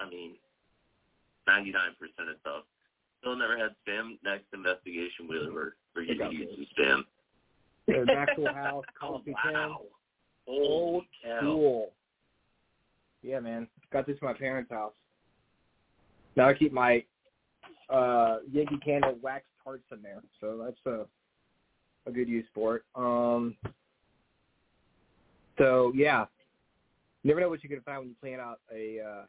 Speaker 10: I mean, 99% of stuff. Still never had spam. Next investigation, we're we're, we're
Speaker 9: Check out
Speaker 10: gonna use
Speaker 9: this.
Speaker 10: some spam.
Speaker 9: the Maxwell House
Speaker 10: Oh, wow.
Speaker 9: tin
Speaker 10: Old
Speaker 9: old
Speaker 10: cow.
Speaker 9: school yeah man got this at my parents house now I keep my uh Yankee Candle wax tarts in there so that's a a good use for it um so yeah you never know what you're going to find when you plan out a uh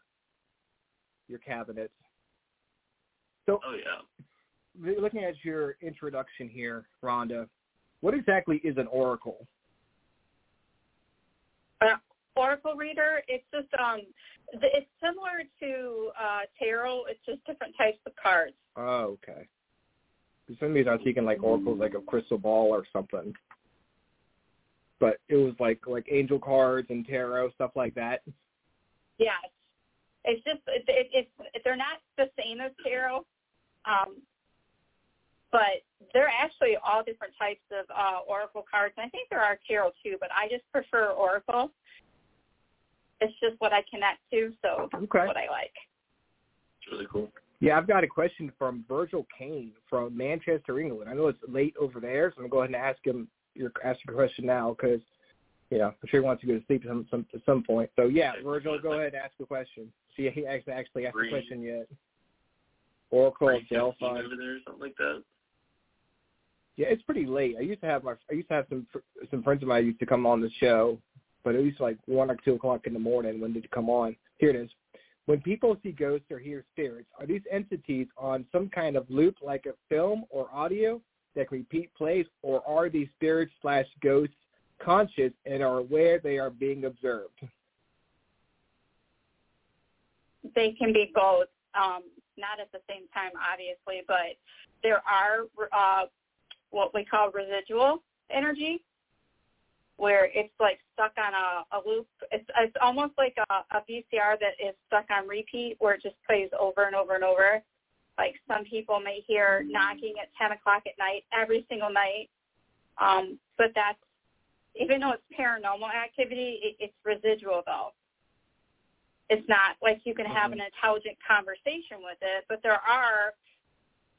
Speaker 9: your cabinet. so
Speaker 10: Oh yeah.
Speaker 9: looking at your introduction here, Rhonda, what exactly is an oracle?
Speaker 11: Uh, Oracle reader, it's just um th- it's similar to uh tarot, it's just different types of cards.
Speaker 9: Oh, okay. For some reason, I was thinking like oracles, like a crystal ball or something. But it was like like angel cards and tarot stuff like that.
Speaker 11: Yes. It's just it, it, it's they're not the same as tarot. Um but they're actually all different types of uh oracle cards. And I think there are tarot too, but I just prefer oracle. It's just what I connect to, so
Speaker 9: Okay.
Speaker 11: what I like.
Speaker 10: It's really cool.
Speaker 9: Yeah, I've got a question from Virgil Kane from Manchester, England. I know it's late over there, so I'm gonna go ahead and ask him your asking your question now because you know I'm sure he wants to go to sleep at some, some at some point. So yeah, Virgil, go ahead and ask a question. See, he actually actually asked the question yet. Oracle of
Speaker 10: 3:15
Speaker 9: Delphi.
Speaker 10: over there, something like that.
Speaker 9: Yeah, it's pretty late. I used to have my I used to have some some friends of mine used to come on the show, but it was like one or two o'clock in the morning when did it come on? Here it is. When people see ghosts or hear spirits, are these entities on some kind of loop like a film or audio that can repeat plays, or are these spirits slash ghosts conscious and are aware they are being observed?
Speaker 11: They can be both, um, not at the same time, obviously, but there are uh, what we call residual energy, where it's like stuck on a, a loop. It's it's almost like a, a VCR that is stuck on repeat, where it just plays over and over and over. Like some people may hear knocking at 10 o'clock at night every single night, um, but that's even though it's paranormal activity, it, it's residual though. It's not like you can have an intelligent conversation with it, but there are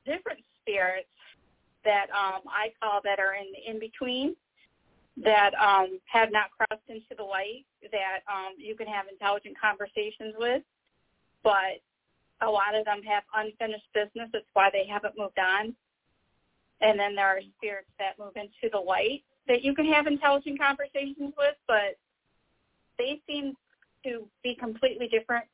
Speaker 11: different spirits that um, I call that are in the in between that um, have not crossed into the light that um, you can have intelligent conversations with, but a lot of them have unfinished business. That's why they haven't moved on. And then there are spirits that move into the light that you can have intelligent conversations with, but they seem to be completely different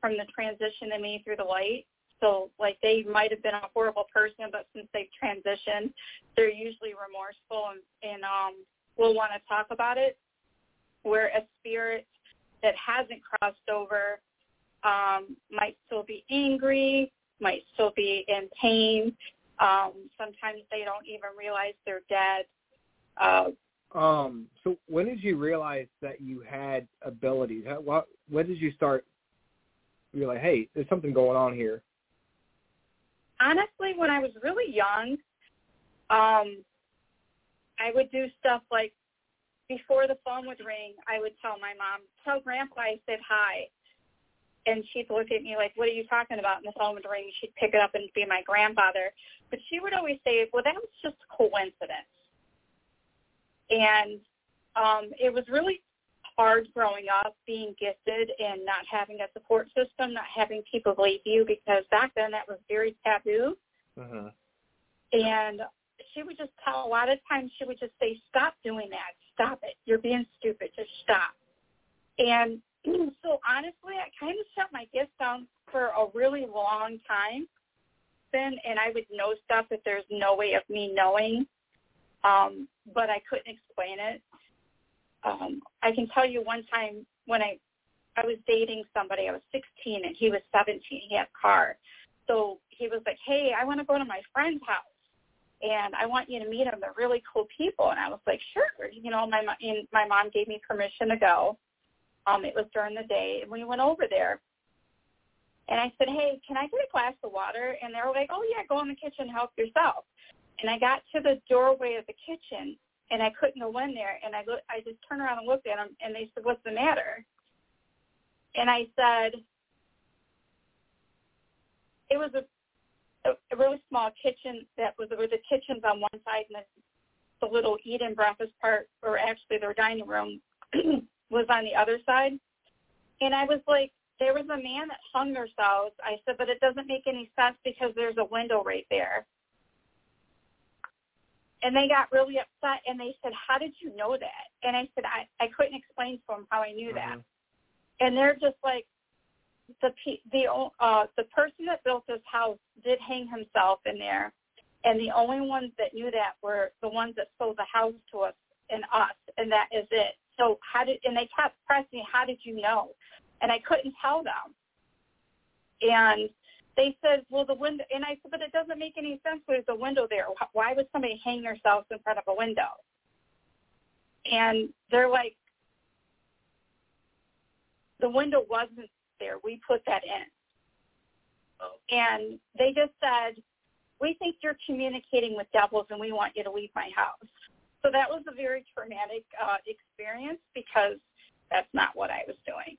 Speaker 11: from the transition they made through the light. So like they might have been a horrible person, but since they've transitioned, they're usually remorseful and, and um, will want to talk about it. Where a spirit that hasn't crossed over um, might still be angry, might still be in pain. Um, sometimes they don't even realize they're dead. Uh,
Speaker 9: um, so when did you realize that you had abilities? How, what, when did you start? You're like, hey, there's something going on here.
Speaker 11: Honestly, when I was really young, um, I would do stuff like before the phone would ring, I would tell my mom, tell grandpa I said hi. And she'd look at me like, what are you talking about? And the phone would ring. She'd pick it up and be my grandfather. But she would always say, well, that was just coincidence. And um, it was really hard growing up, being gifted and not having a support system, not having people believe you, because back then that was very taboo.
Speaker 9: Uh-huh.
Speaker 11: And she would just tell, a lot of times she would just say, stop doing that. Stop it. You're being stupid. Just stop. And so honestly, I kind of shut my gifts down for a really long time then, and I would know stuff that there's no way of me knowing um, but I couldn't explain it. Um, I can tell you one time when I I was dating somebody, I was 16 and he was 17. He had a car, so he was like, "Hey, I want to go to my friend's house." and I want you to meet them. They're really cool people. And I was like, sure. You know, my and my mom gave me permission to go. Um, it was during the day, and we went over there. And I said, hey, can I get a glass of water? And they were like, oh yeah, go in the kitchen, help yourself. And I got to the doorway of the kitchen and I couldn't go in there. And I look, I just turned around and looked at them and they said, what's the matter? And I said, it was a, a, really small kitchen that was, there the kitchens on one side and the, the little eat and breakfast part, or actually their dining room was on the other side. And I was like, there was a man that hung themselves. I said, but it doesn't make any sense because there's a window right there and they got really upset and they said, "How did you know that?" And I said, "I I couldn't explain to them how I knew that."
Speaker 9: Mm-hmm.
Speaker 11: And they're just like, the the uh the person that built this house did hang himself in there, and the only ones that knew that were the ones that sold the house to us and us, and that is it. So how did and they kept pressing, "How did you know?" And I couldn't tell them. And they said, well, the window, and I said, but it doesn't make any sense. There's a window there. Why would somebody hang themselves in front of a window? And they're like, the window wasn't there. We put that in. And they just said, we think you're communicating with devils and we want you to leave my house. So that was a very traumatic uh, experience because that's not what I was doing.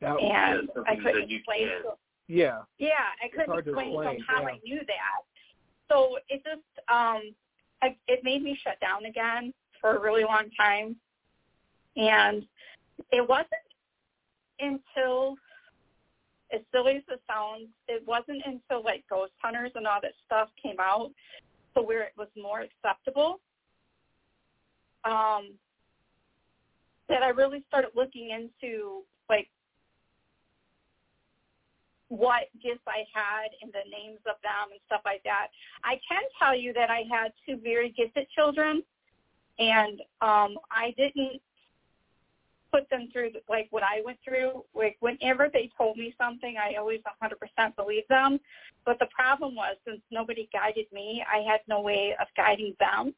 Speaker 9: That,
Speaker 11: and I couldn't explain to
Speaker 9: yeah.
Speaker 11: Yeah, I couldn't explain,
Speaker 9: explain
Speaker 11: how
Speaker 9: yeah.
Speaker 11: I knew that. So it just um I, it made me shut down again for a really long time. And it wasn't until as silly as it sounds, it wasn't until like ghost hunters and all that stuff came out so where it was more acceptable um that I really started looking into like what gifts I had and the names of them and stuff like that. I can tell you that I had two very gifted children, and um, I didn't put them through like what I went through. Like whenever they told me something, I always 100% believed them. But the problem was since nobody guided me, I had no way of guiding them.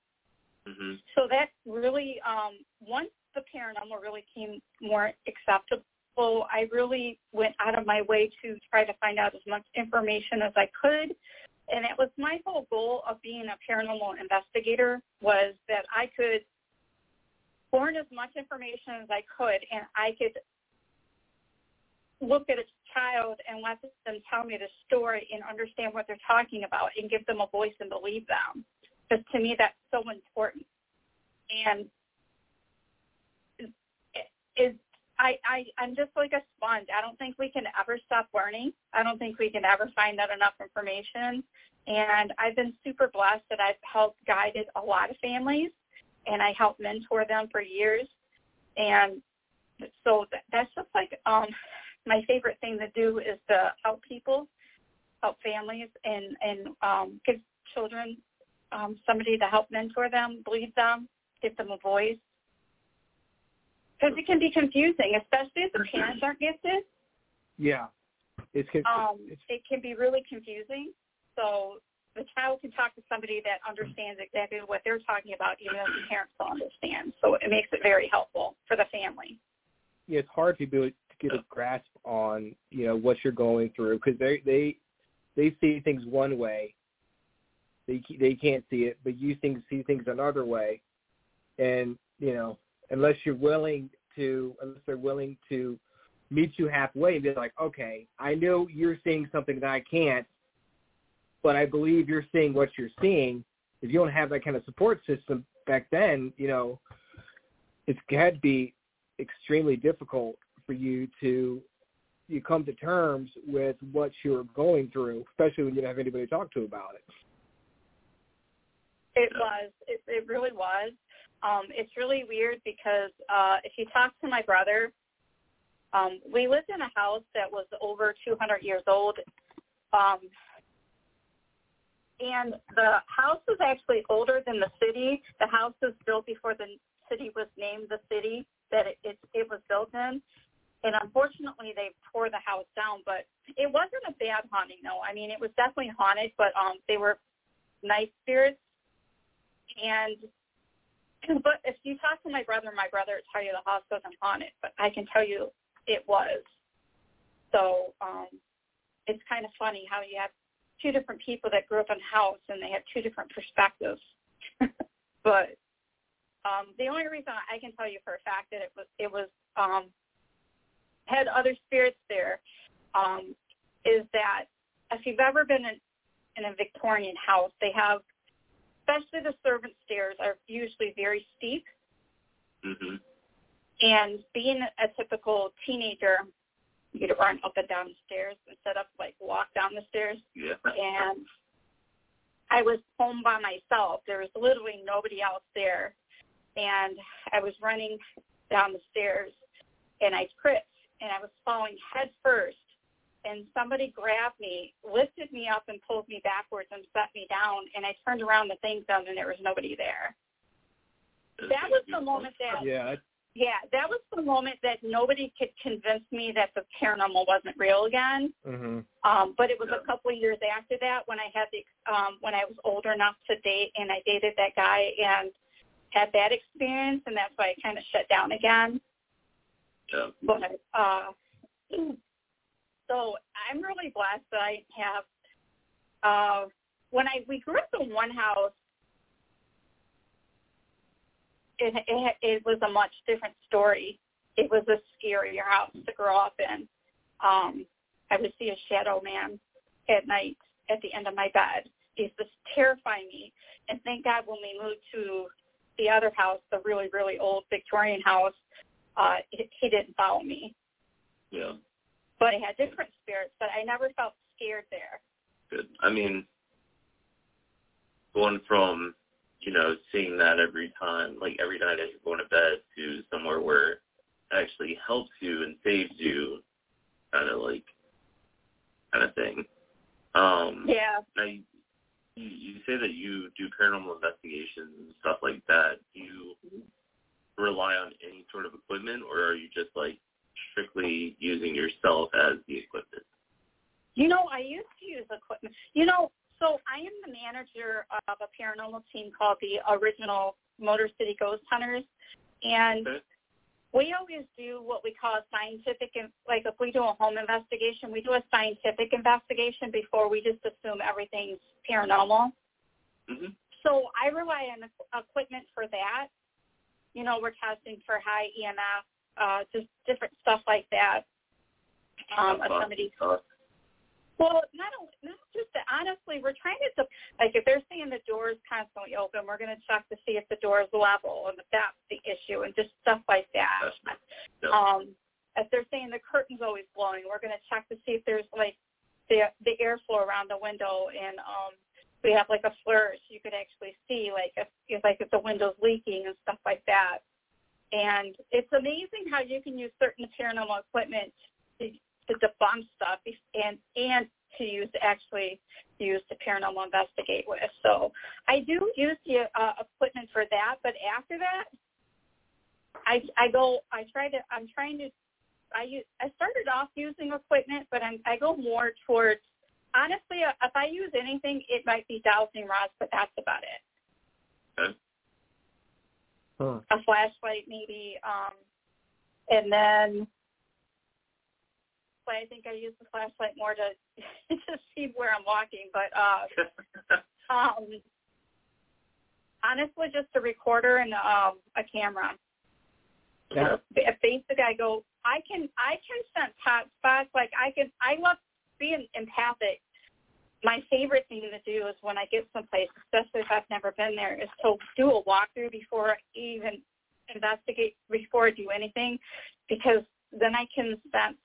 Speaker 10: Hmm
Speaker 11: So that really, um, once the paranormal really came more acceptable, I really went out of my way to try to find out as much information as I could. And it was my whole goal of being a paranormal investigator was that I could learn as much information as I could and I could look at a child and let them tell me the story and understand what they're talking about and give them a voice and believe them. Because to me that's so important. And is I, I I'm just like a sponge. I don't think we can ever stop learning. I don't think we can ever find out enough information. And I've been super blessed that I've helped guided a lot of families, and I helped mentor them for years. And so that, that's just like um, my favorite thing to do is to help people, help families, and and um, give children um, somebody to help mentor them, lead them, give them a voice because it can be confusing, especially if the parents aren't gifted.
Speaker 9: Yeah. It's, it's,
Speaker 11: Um,
Speaker 9: it's
Speaker 11: it can be really confusing. So the child can talk to somebody that understands exactly what they're talking about, even if the parents don't understand. So it makes it very helpful for the family.
Speaker 9: yeah, it's hard to be able to get a grasp on you know what you're going through because they they they see things one way. They they can't see it, but you think see things another way, and you know unless you're willing to unless they're willing to meet you halfway and be like, okay, I know you're seeing something that I can't, but I believe you're seeing what you're seeing. If you don't have that kind of support system back then, you know, it's had to be extremely difficult for you to you come to terms with what you're going through, especially when you don't have anybody to talk to about it.
Speaker 11: It was. It, it really was. Um, it's really weird because uh, if you talk to my brother, um, we lived in a house that was over 200 years old. Um, and the house was actually older than the city. The house was built before the city was named the city that it, it, it was built in. And unfortunately, they tore the house down, but it wasn't a bad haunting, though. I mean, it was definitely haunted, but um, they were nice spirits. And but if you talk to my brother, my brother would tell you the house wasn't haunted, but I can tell you it was. So um, it's kind of funny how you have two different people that grew up in a house and they have two different perspectives. but um, the only reason I can tell you for a fact that it was it was um, had other spirits there um, is that if you've ever been in, in a Victorian house, they have especially the servant stairs are usually very steep.
Speaker 10: hmm
Speaker 11: And being a typical teenager, you'd run up and down the stairs instead of like walk down the stairs.
Speaker 10: Yeah.
Speaker 11: And I was home by myself. There was literally nobody else there. And I was running down the stairs and I tripped and I was falling head first and somebody grabbed me, lifted me up and pulled me backwards and set me down and I turned around to thank them and there was nobody there. That was the moment that
Speaker 9: Yeah,
Speaker 11: yeah, that was the moment that nobody could convince me that the paranormal wasn't real again.
Speaker 9: mhm.
Speaker 11: Um, but it was
Speaker 10: Yeah.
Speaker 11: a couple of years after that when I had the um, when I was old enough to date and I dated that guy and had that experience and that's why I kind of shut down again.
Speaker 10: Yeah.
Speaker 11: But uh, so I'm really blessed that I have. Uh, when I we grew up in one house, it, it it was a much different story. It was a scarier house to grow up in. Um, I would see a shadow man at night at the end of my bed. It used to terrify me. And thank God when we moved to the other house, the really really old Victorian house, uh, he, he didn't follow me
Speaker 10: Yeah.
Speaker 11: But I had different spirits, but I never felt scared there.
Speaker 10: Good. I mean, going from you know seeing that every time, like every night as you're going to bed, to somewhere where it actually helps you and saves you, kind of like kind of thing. Um,
Speaker 11: Yeah.
Speaker 10: Now, you, you you say that you do paranormal investigations and stuff like that. Do you rely on any sort of equipment, or are you just like strictly using yourself as the equipment?
Speaker 11: You know, I used to use equipment. You know, so I am the manager of a paranormal team called the Original Motor City Ghost Hunters, and
Speaker 10: Okay.
Speaker 11: we always do what we call a scientific, like if we do a home investigation, we do a scientific investigation before we just assume everything's paranormal.
Speaker 10: hmm
Speaker 11: So I rely on equipment for that. You know, we're testing for high EMF, uh, just different stuff like that. Um, if somebody well, not only, not just that. Honestly, we're trying to like if they're saying the door is constantly open, we're going to check to see if the door is level and if that's the issue, and just stuff like that.
Speaker 10: Yeah.
Speaker 11: Um, if they're saying the curtain's always blowing, we're going to check to see if there's like the the airflow around the window, and um, we have like a flourish. You could actually see like if, if like if the window's leaking and stuff like that. And it's amazing how you can use certain paranormal equipment to to debunk stuff and and to use actually use to paranormal investigate with. So I do use the uh, equipment for that, but after that, I I go I try to I'm trying to I use I started off using equipment, but I'm I go more towards honestly uh, if I use anything, it might be dowsing rods, but that's about it.
Speaker 10: Okay.
Speaker 9: Huh.
Speaker 11: A flashlight maybe, um, and then I think I use the flashlight more to to see where I'm walking. But uh, um, honestly, just a recorder and um, a camera.
Speaker 9: Yeah.
Speaker 11: If basic, I go. I can I can sense hot spots. Like I can. I love being empathic. My favorite thing to do is when I get someplace, especially if I've never been there, is to do a walkthrough before I even investigate, before I do anything, because then I can sense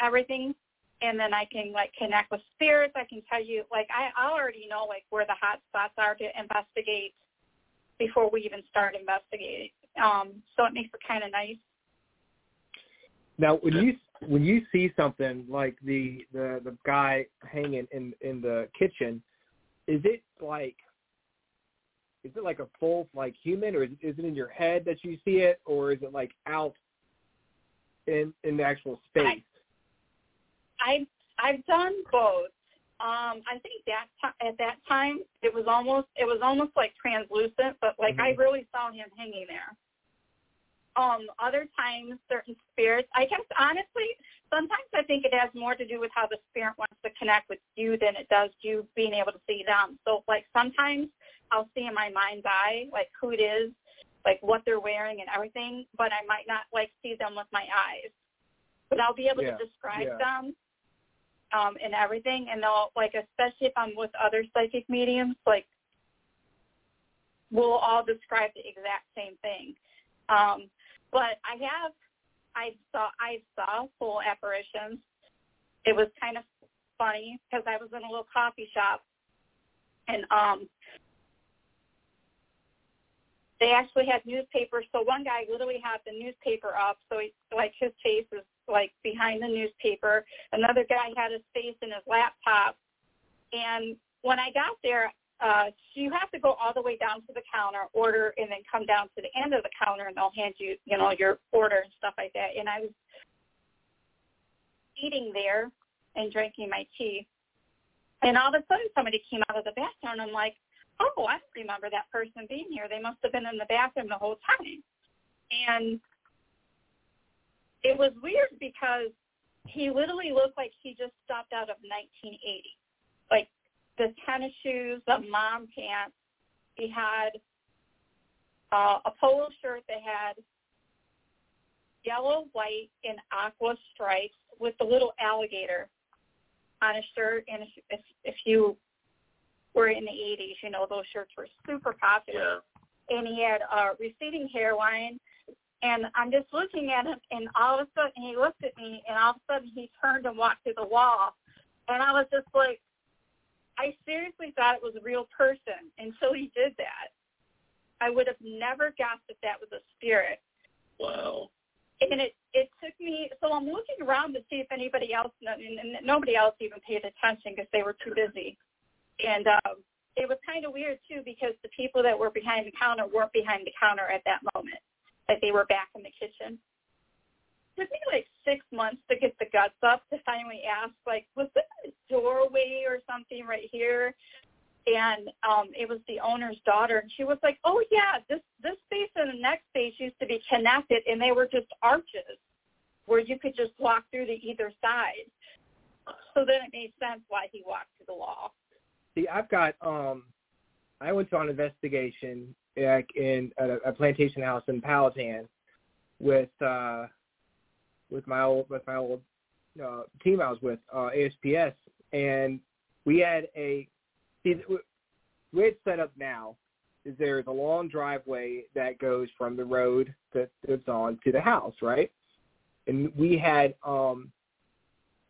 Speaker 11: everything and then I can like connect with spirits. I can tell you like I, I already know like where the hot spots are to investigate before we even start investigating. Um, so it makes it kind of nice.
Speaker 9: Now, when you when you see something like the the the guy hanging in in the kitchen, is it like is it like a full like human, or is, is it in your head that you see it, or is it like out in in the actual space?
Speaker 11: I I've done both. Um, I think that ti at that time it was almost it was almost like translucent, but like I really saw him hanging there. Um, other times, certain spirits. I guess honestly, sometimes I think it has more to do with how the spirit wants to connect with you than it does you being able to see them. So, like sometimes I'll see in my mind's eye like who it is, like what they're wearing and everything, but I might not like see them with my eyes. But I'll be able
Speaker 9: Yeah,
Speaker 11: to describe
Speaker 9: yeah.
Speaker 11: them um, and everything, and they'll like, especially if I'm with other psychic mediums, like we'll all describe the exact same thing. Um, but I have, I saw, I saw full apparitions. It was kind of funny because I was in a little coffee shop, and um, they actually had newspapers. So one guy literally had the newspaper up, so he, like his face is like behind the newspaper. Another guy had his face in his laptop. And when I got there, uh, you have to go all the way down to the counter, order, and then come down to the end of the counter, and they'll hand you, you know, your order and stuff like that. And I was eating there and drinking my tea, and all of a sudden somebody came out of the bathroom, and I'm like, oh, I don't remember that person being here. They must have been in the bathroom the whole time. And it was weird because he literally looked like he just stopped out of 1980. The tennis shoes, the mom pants. He had uh, a polo shirt that had yellow, white, and aqua stripes with the little alligator on his shirt. And if, if, if you were in the 80s, you know those shirts were super popular.
Speaker 10: Yeah.
Speaker 11: And he had a receding hairline and I'm just looking at him, and all of a sudden he looked at me, and all of a sudden he turned and walked to the wall, and I was just like, I seriously thought it was a real person until he did that. I would have never guessed that that was a spirit,
Speaker 10: Wow.
Speaker 11: and it it took me. So I'm looking around to see if anybody else, and nobody else even paid attention because they were too busy. And um, it was kind of weird too because the people that were behind the counter weren't behind the counter at that moment. Like they were back in the kitchen. Took me like six months to get the guts up to finally ask, like, was this a doorway or something right here? and um it was the owner's daughter and she was like oh yeah this this space and the next space used to be connected and they were just arches where you could just walk through to either side so then it made sense why he walked to the wall
Speaker 9: see i've got um i went on investigation back in a, a plantation house in Powhatan with uh with my old with my old uh team i was with uh asps and we had a see, way it's set up now is there's a long driveway that goes from the road that it's on to the house, right? And we had um,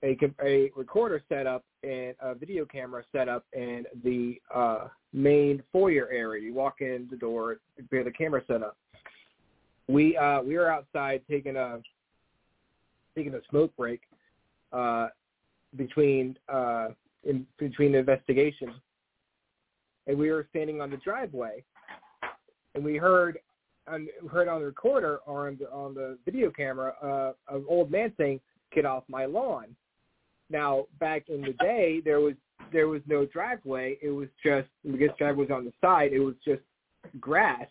Speaker 9: a, a recorder set up and a video camera set up in the uh, main foyer area. You walk in the door, we have the camera set up. We uh, we were outside taking a taking a smoke break uh, between uh, in between the investigation and we were standing on the driveway, and we heard on heard on the recorder or on the, on the video camera uh, an old man saying, "Get off my lawn." Now, back in the day, there was there was no driveway. It was just because the driveway was on the side. It was just grass.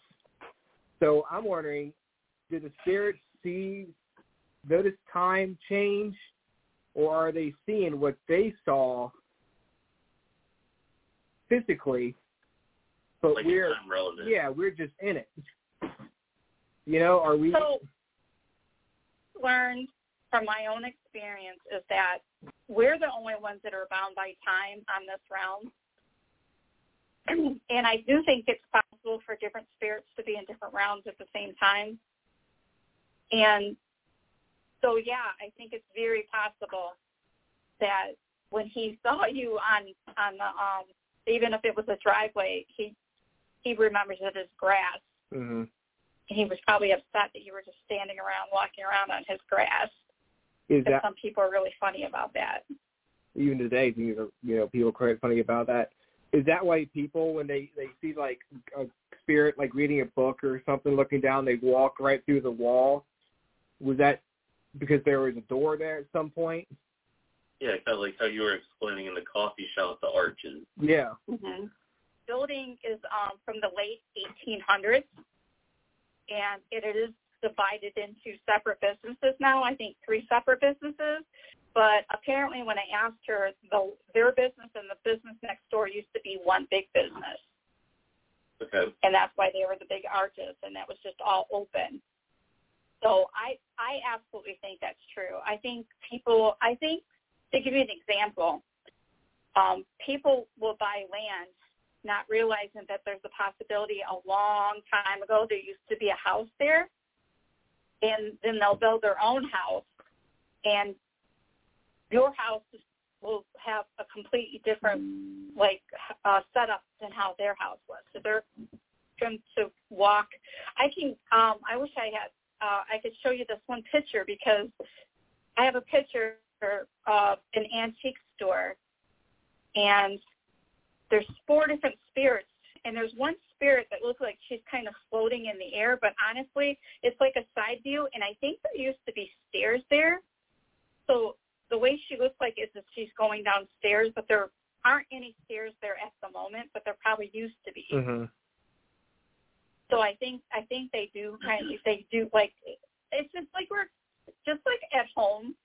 Speaker 9: So I'm wondering, did the spirits see notice time change, or are they seeing what they saw physically but
Speaker 10: like
Speaker 9: we're yeah, we're just in it. You know, are we?
Speaker 11: So, learned from my own experience is that we're the only ones that are bound by time on this realm. and I do think it's possible for different spirits to be in different realms at the same time. And so, yeah, I think it's very possible that when he saw you on on the um, even if it was a driveway, he he remembers it as grass.
Speaker 9: Mm-hmm.
Speaker 11: He was probably upset that you were just standing around, walking around on his grass.
Speaker 9: Is that
Speaker 11: some people are really funny about that?
Speaker 9: Even today, you know, you know, people are quite funny about that. Is that why people, when they they see like a spirit, like reading a book or something, looking down, they walk right through the wall? Was that because there was a door there at some point?
Speaker 10: Yeah, kind of like how you were explaining in the coffee shop, the arches.
Speaker 9: Yeah.
Speaker 11: Mm-hmm building is um, from the late 1800s, and it is divided into separate businesses now. I think three separate businesses. But apparently, when I asked her, the, their business and the business next door used to be one big business.
Speaker 10: Okay.
Speaker 11: And that's why they were the big arches, and that was just all open. So I I absolutely think that's true. I think people. I think to give you an example, um, people will buy land not realizing that there's a possibility a long time ago there used to be a house there and then they'll build their own house and your house will have a completely different like uh setup than how their house was so they're going to walk i can um i wish i had uh i could show you this one picture because i have a picture of an antique store and there's four different spirits and there's one spirit that looks like she's kind of floating in the air, but honestly, it's like a side view, and I think there used to be stairs there. So the way she looks like is that she's going downstairs, but there aren't any stairs there at the moment, but there probably used to be.
Speaker 9: Mm-hmm.
Speaker 11: So I think I think they do mm-hmm. kind of they do like it's just like we're just like at home,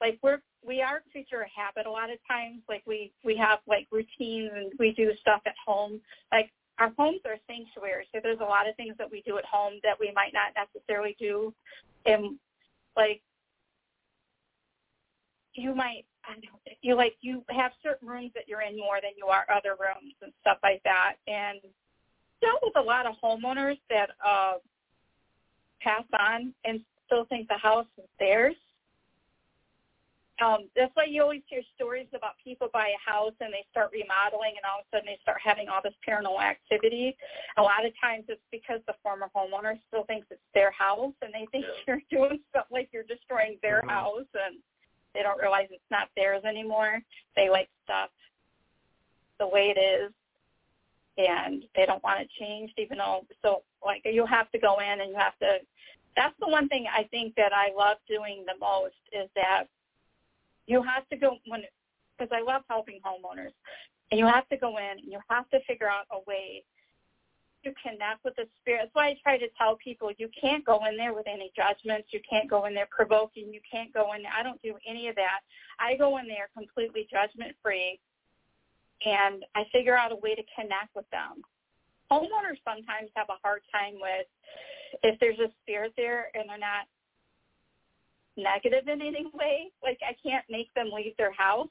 Speaker 11: like we're we are creature of habit a lot of times. Like we we have like routines and we do stuff at home. Like our homes are sanctuaries, so there's a lot of things that we do at home that we might not necessarily do. And like you might I don't know, you like you have certain rooms that you're in more than you are other rooms and stuff like that. And dealt with a lot of homeowners that uh pass on and still think the house is theirs um, that's why you always hear stories about people buy a house and they start remodeling and all of a sudden they start having all this paranormal activity. A lot of times it's because the former homeowner still thinks it's their house and they think
Speaker 10: Yeah.
Speaker 11: you're doing something like you're destroying their
Speaker 9: Mhm.
Speaker 11: house and they don't realize it's not theirs anymore. They like stuff the way it is and they don't want it changed even though so like you have to go in and you have to that's the one thing I think that I love doing the most is that you have to go when because I love helping homeowners and you have to go in and you have to figure out a way to connect with the spirit. That's why I try to tell people you can't go in there with any judgments. You can't go in there provoking. You can't go in there. I don't do any of that. I go in there completely judgment free and I figure out a way to connect with them. Homeowners sometimes have a hard time with if there's a spirit there and they're not negative in any way. Like I can't make them leave their house.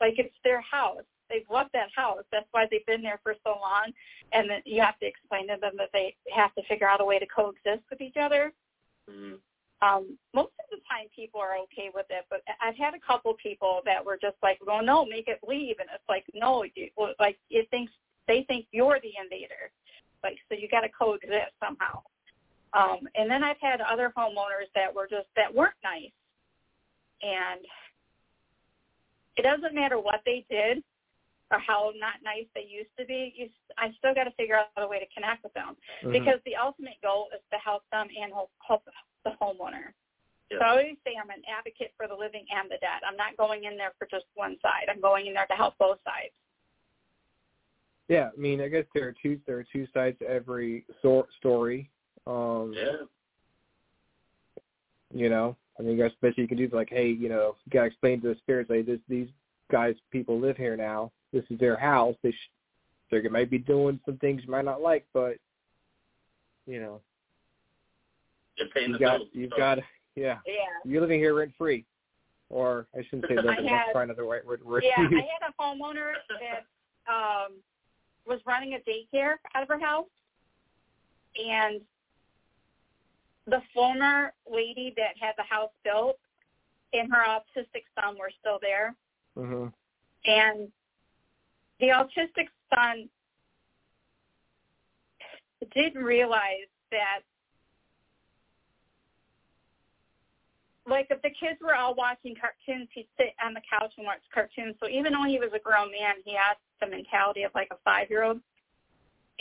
Speaker 11: Like it's their house. They've loved that house. That's why they've been there for so long. And then you have to explain to them that they have to figure out a way to coexist with each other.
Speaker 10: Mhm.
Speaker 11: Um, most of the time people are okay with it, but I've had a couple people that were just like, well, no, make it leave. And it's like, no, you, like it thinks, they think you're the invader. Like, so you got to coexist somehow. Um, and then I've had other homeowners that were just that weren't nice, and it doesn't matter what they did or how not nice they used to be. You, I still got to figure out a way to connect with them
Speaker 9: Mhm.
Speaker 11: because the ultimate goal is to help them and help, help the homeowner.
Speaker 10: Yeah.
Speaker 11: So I always say I'm an advocate for the living and the dead. I'm not going in there for just one side. I'm going in there to help both sides.
Speaker 9: Yeah, I mean, I guess there are two there are two sides to every sor- story. Um,
Speaker 10: Yeah.
Speaker 9: You know, I mean, I guess best you can do is like, hey, you know, you gotta explain to the spirits, like, this these guys, people live here now. This is their house. They sh- they might be doing some things you might not like, but you know,
Speaker 10: You're paying
Speaker 9: you
Speaker 10: the
Speaker 9: got
Speaker 10: bills.
Speaker 9: you've
Speaker 10: so-
Speaker 9: got yeah,
Speaker 11: Yeah.
Speaker 9: you're living here rent free, or I shouldn't say
Speaker 11: I
Speaker 9: living.
Speaker 11: had-
Speaker 9: Let's find another right word. word
Speaker 11: Yeah, I had a homeowner that um was running a daycare out of her house and the former lady that had the house built and her autistic son were still there
Speaker 9: Mhm.
Speaker 11: and the autistic son didn't realize that like if the kids were all watching cartoons, he'd sit on the couch and watch cartoons. So even though he was a grown man, he had the mentality of like a five year old.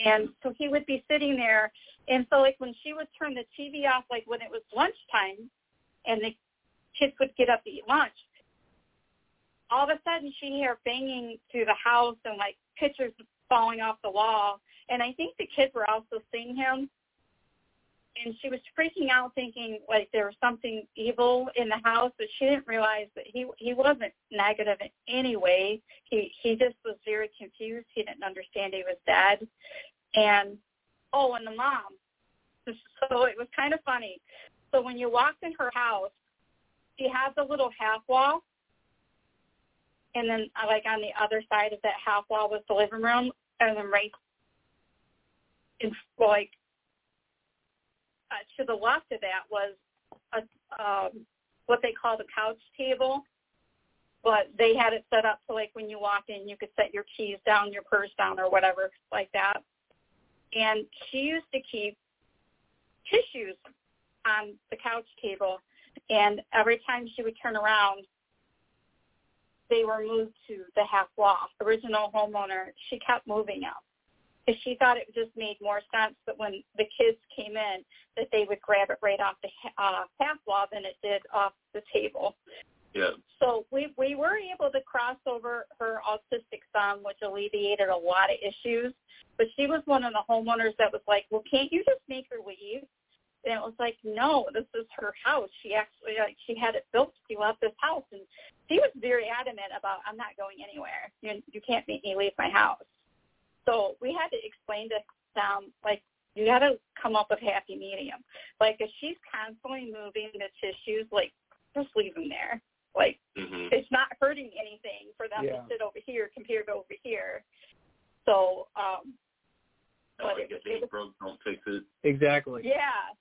Speaker 11: And so he would be sitting there and so like when she would turn the TV off like when it was lunchtime and the kids would get up to eat lunch, all of a sudden she'd hear banging through the house and like pictures falling off the wall. And I think the kids were also seeing him. And she was freaking out thinking like there was something evil in the house but she didn't realize that he he wasn't negative in any way. He he just was very confused. He didn't understand he was dead. And oh and the mom. So it was kind of funny. So when you walked in her house she has a little half wall and then uh, like on the other side of that half wall was the living room and then right in like uh, to the left of that was a um, what they call the couch table, but they had it set up so like when you walk in, you could set your keys down, your purse down, or whatever like that. And she used to keep tissues on the couch table, and every time she would turn around, they were moved to the half wall. Original homeowner, she kept moving them because she thought it just made more sense that when the kids came in that they would grab it right off the uh, half wall than it did off the table.
Speaker 10: Yeah.
Speaker 11: So we we were able to cross over her autistic son, which alleviated a lot of issues. But she was one of the homeowners that was like, "Well, can't you just make her leave?" And it was like, "No, this is her house. She actually like she had it built. She loved this house, and she was very adamant about, I'm not going anywhere. You you can't make me leave my house." So we had to explain to them, like, you got to come up with happy medium. Like, if she's constantly moving the tissues, like, just leave them there. Like,
Speaker 10: hmm
Speaker 11: it's not hurting anything for them
Speaker 9: Yeah.
Speaker 11: to sit over here compared to over here. So, um, but
Speaker 10: like
Speaker 11: it,
Speaker 10: if
Speaker 11: it
Speaker 10: ain't
Speaker 11: was,
Speaker 10: broke, don't fix it.
Speaker 9: Exactly.
Speaker 11: yeah.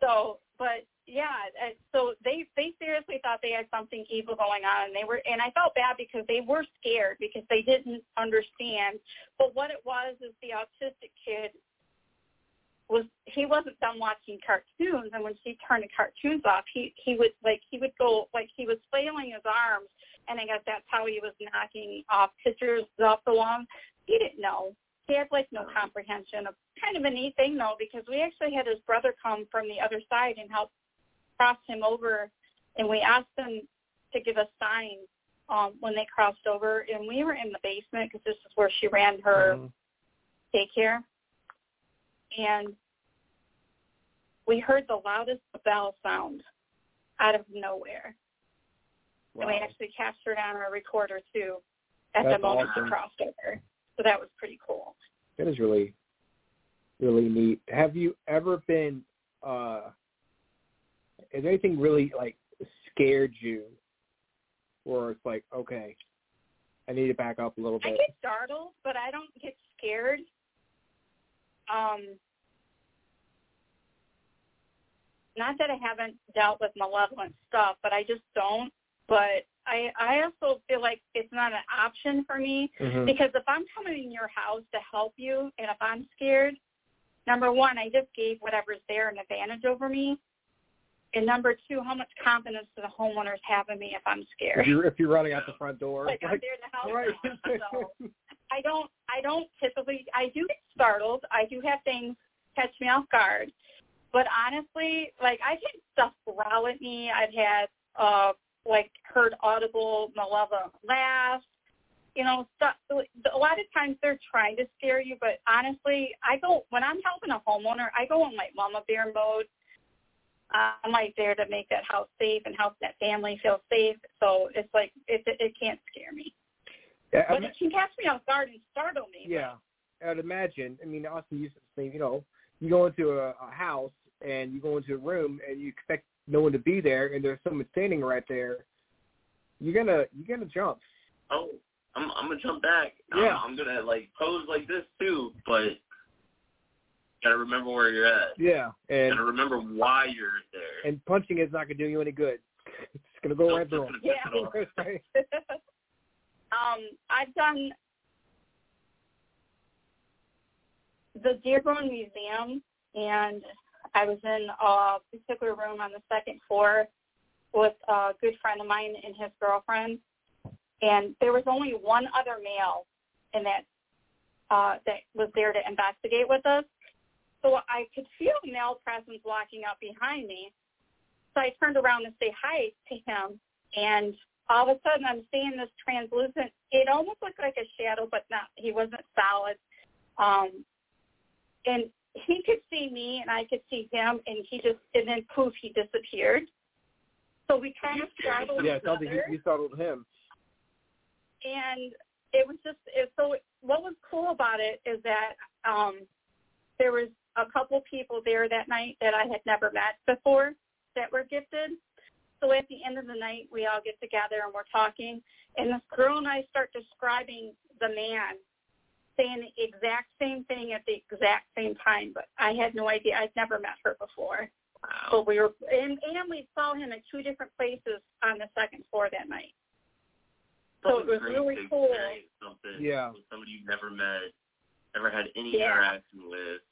Speaker 11: So, but yeah, so they they seriously thought they had something evil going on, and they were, and I felt bad because they were scared because they didn't understand. But what it was is the autistic kid was he wasn't done watching cartoons, and when she turned the cartoons off, he he would like he would go like he was flailing his arms, and I guess that's how he was knocking off pictures off the wall. He didn't know. He had like no comprehension of kind of a neat thing though, because we actually had his brother come from the other side and help cross him over, and we asked them to give us signs um, when they crossed over, and we were in the basement because this is where she ran her
Speaker 9: Mhm.
Speaker 11: daycare, and we heard the loudest bell sound out of nowhere.
Speaker 9: Wow.
Speaker 11: And we actually captured on our recorder too at
Speaker 9: That's
Speaker 11: the moment
Speaker 9: awesome.
Speaker 11: we crossed over. So that was pretty cool.
Speaker 9: That is really, really neat. Have you ever been? uh there anything really like scared you, or it's like, okay, I need to back up a little bit.
Speaker 11: I get startled, but I don't get scared. Um, not that I haven't dealt with malevolent stuff, but I just don't. But I I also feel like it's not an option for me
Speaker 9: Mhm.
Speaker 11: because if I'm coming in your house to help you, and if I'm scared, number one, I just gave whatever's there an advantage over me. And number two, how much confidence do the homeowners have in me if I'm scared?
Speaker 9: If you're if you're running out the front door,
Speaker 11: like I'm
Speaker 9: like,
Speaker 11: there to help.
Speaker 9: right.
Speaker 11: So I don't I don't typically I do get startled. I do have things catch me off guard. But honestly, like I've had stuff growl at me. I've had uh like heard audible malevolent laughs. You know, stuff a lot of times they're trying to scare you, but honestly, I go when I'm helping a homeowner, I go in like mama bear mode. Uh, I'm like there to make that house safe and help that family feel safe. So it's like it it, it can't scare me.
Speaker 9: Yeah,
Speaker 11: But
Speaker 9: I'm-
Speaker 11: it can catch me off guard and startle me.
Speaker 9: Yeah, I'd imagine. I mean, Austin used to say, you know, you go into a, a house and you go into a room and you expect no one to be there, and there's someone standing right there. You're gonna you're gonna jump.
Speaker 10: Oh, I'm I'm gonna jump back.
Speaker 9: Yeah.
Speaker 10: I'm, I'm gonna like pose like this too, but gotta remember where you're at.
Speaker 9: Yeah, and
Speaker 10: gotta remember why you're there.
Speaker 9: and punching is not gonna do you any good. It's gonna go right through. 'em.
Speaker 11: Yeah. um, I've done the Dearborn Museum, and I was in a particular room on the second floor with a good friend of mine and his girlfriend, and there was only one other male in that uh, that was there to investigate with us. So I could feel male presence walking up behind me. So I turned around to say hi to him, and all of a sudden I'm seeing this translucent. It almost looked like a shadow, but not. He wasn't solid. Um, and he could see me, and I could see him, and he just and then poof, he disappeared. So we kind of startled
Speaker 9: Yeah,
Speaker 11: each
Speaker 9: it sounds like you, you startled him.
Speaker 11: and it was just it, so what was cool about it is that um there was a couple people there that night that I had never met before that were gifted. So at the end of the night we all get together and we're talking and this girl and I start describing the man saying the exact same thing at the exact same time, but I had no idea. I'd never met her before. But we were and, and we saw him at two different places on the second floor that night. So it was really cool.
Speaker 10: Something
Speaker 9: Yeah.
Speaker 10: with somebody you've never met, never had any
Speaker 11: Yeah.
Speaker 10: interaction with.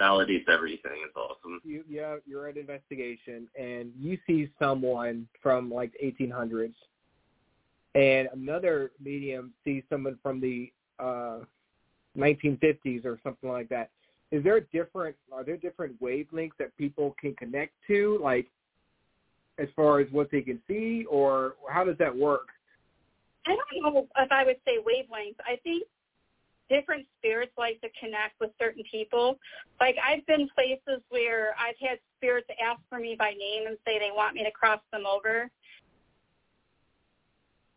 Speaker 10: Validates everything. It's awesome.
Speaker 9: You yeah, you're at investigation and you see someone from like 1800s, and another medium sees someone from the uh 1950s or something like that. Is there different? Are there different wavelengths that people can connect to, like as far as what they can see, or how does that work?
Speaker 11: I don't know if I would say wavelengths. I think different spirits like to connect with certain people. Like I've been places where I've had spirits ask for me by name and say they want me to cross them over.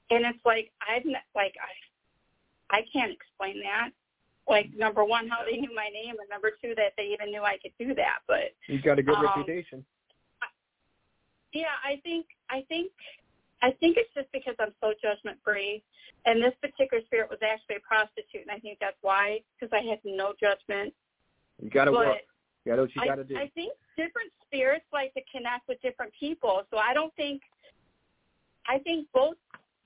Speaker 11: And it's like I've like I I can't explain that. Like number one, how they knew my name, and number two, that they even knew I could do that. But
Speaker 9: You've got a good
Speaker 11: Um,
Speaker 9: reputation.
Speaker 11: yeah, I think I think I think it's just because I'm so judgment free, and this particular spirit was actually a prostitute, and I think that's why because I had no judgment.
Speaker 9: You got to work. You gotta what you
Speaker 11: I,
Speaker 9: gotta do.
Speaker 11: I think different spirits like to connect with different people. So I don't think I think both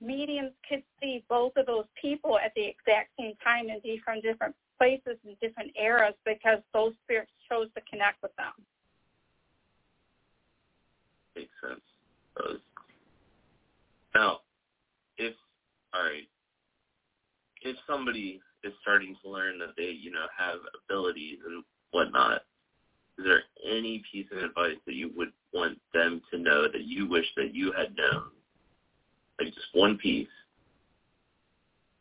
Speaker 11: mediums could see both of those people at the exact same time and be from different places and different eras because those spirits chose to connect with them.
Speaker 10: Makes sense. Now, if all right, if somebody is starting to learn that they, you know, have abilities and whatnot, is there any piece of advice that you would want them to know that you wish that you had known? Just one piece.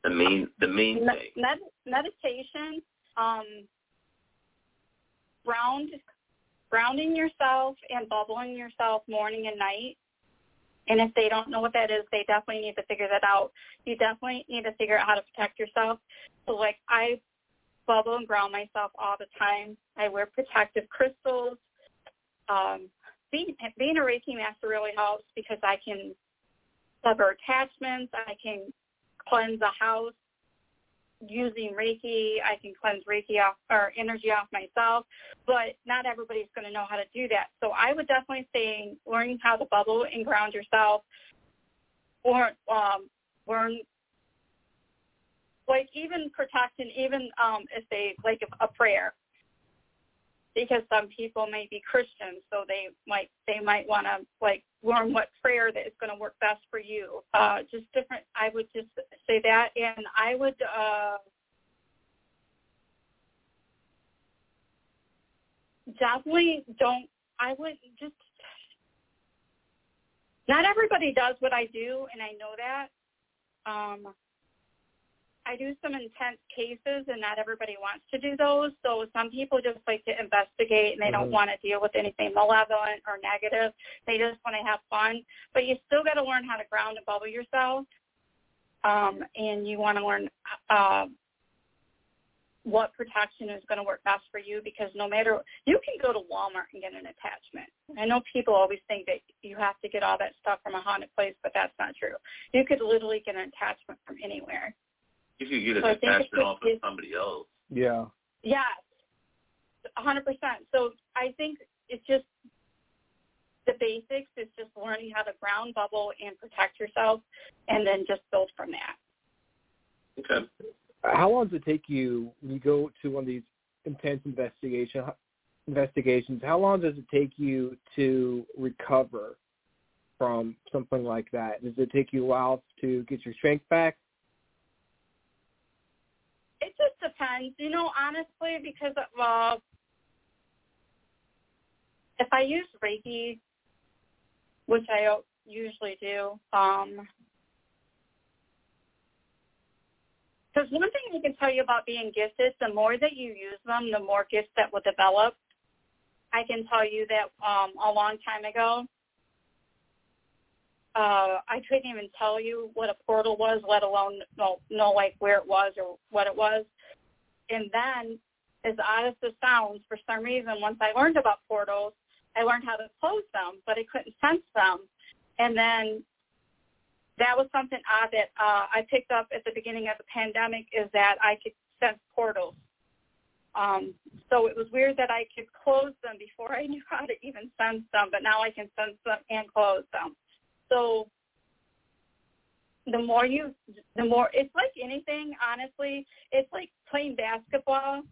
Speaker 10: The main, the main
Speaker 11: Me-
Speaker 10: thing.
Speaker 11: med- meditation, um, ground, grounding yourself and bubbling yourself morning and night. And if they don't know what that is, they definitely need to figure that out. You definitely need to figure out how to protect yourself. So like I bubble and ground myself all the time. I wear protective crystals. Um, being being a Reiki master really helps because I can sever attachments. I can cleanse a house using Reiki. I can cleanse Reiki off or energy off myself, but not everybody's going to know how to do that. So I would definitely say learning how to bubble and ground yourself, or um, learn like even protecting, even um, if they like a prayer. Because some people may be Christians, so they might they might want to like learn what prayer that is going to work best for you. Uh, just different. I would just say that, and I would uh, definitely don't. I would just. Not everybody does what I do, and I know that. Um, I do some intense cases, and not everybody wants to do those. So some people just like to investigate, and they don't
Speaker 9: Mhm.
Speaker 11: want to deal with anything malevolent or negative. They just want to have fun. But you still got to learn how to ground and bubble yourself, um, and you want to learn uh, what protection is going to work best for you. Because no matter you can go to Walmart and get an attachment. I know people always think that you have to get all that stuff from a haunted place, but that's not true. You could literally get an attachment from anywhere.
Speaker 10: If you get an
Speaker 11: So I think it's
Speaker 10: attachment off of somebody else,
Speaker 9: Yeah.
Speaker 11: Yes, a hundred percent. So I think it's just the basics. It's just learning how to ground bubble and protect yourself, and then just build from that.
Speaker 10: okay.
Speaker 9: How long does it take you when you go to one of these intense investigation investigations? How long does it take you to recover from something like that? Does it take you a while to get your strength back?
Speaker 11: It just depends, you know, honestly, because uh, if I use Reiki, which I usually do, um, because one thing I can tell you about being gifted, the more that you use them, the more gifts that will develop. I can tell you that um, a long time ago, uh, I couldn't even tell you what a portal was, let alone know, know like where it was or what it was. And then, as odd as this sounds, for some reason, once I learned about portals, I learned how to close them, but I couldn't sense them. And then that was something odd that uh, I picked up at the beginning of the pandemic is that I could sense portals. Um, so it was weird that I could close them before I knew how to even sense them, but now I can sense them and close them. So the more you, the more, mm-hmm. it's like anything, honestly. It's like playing basketball.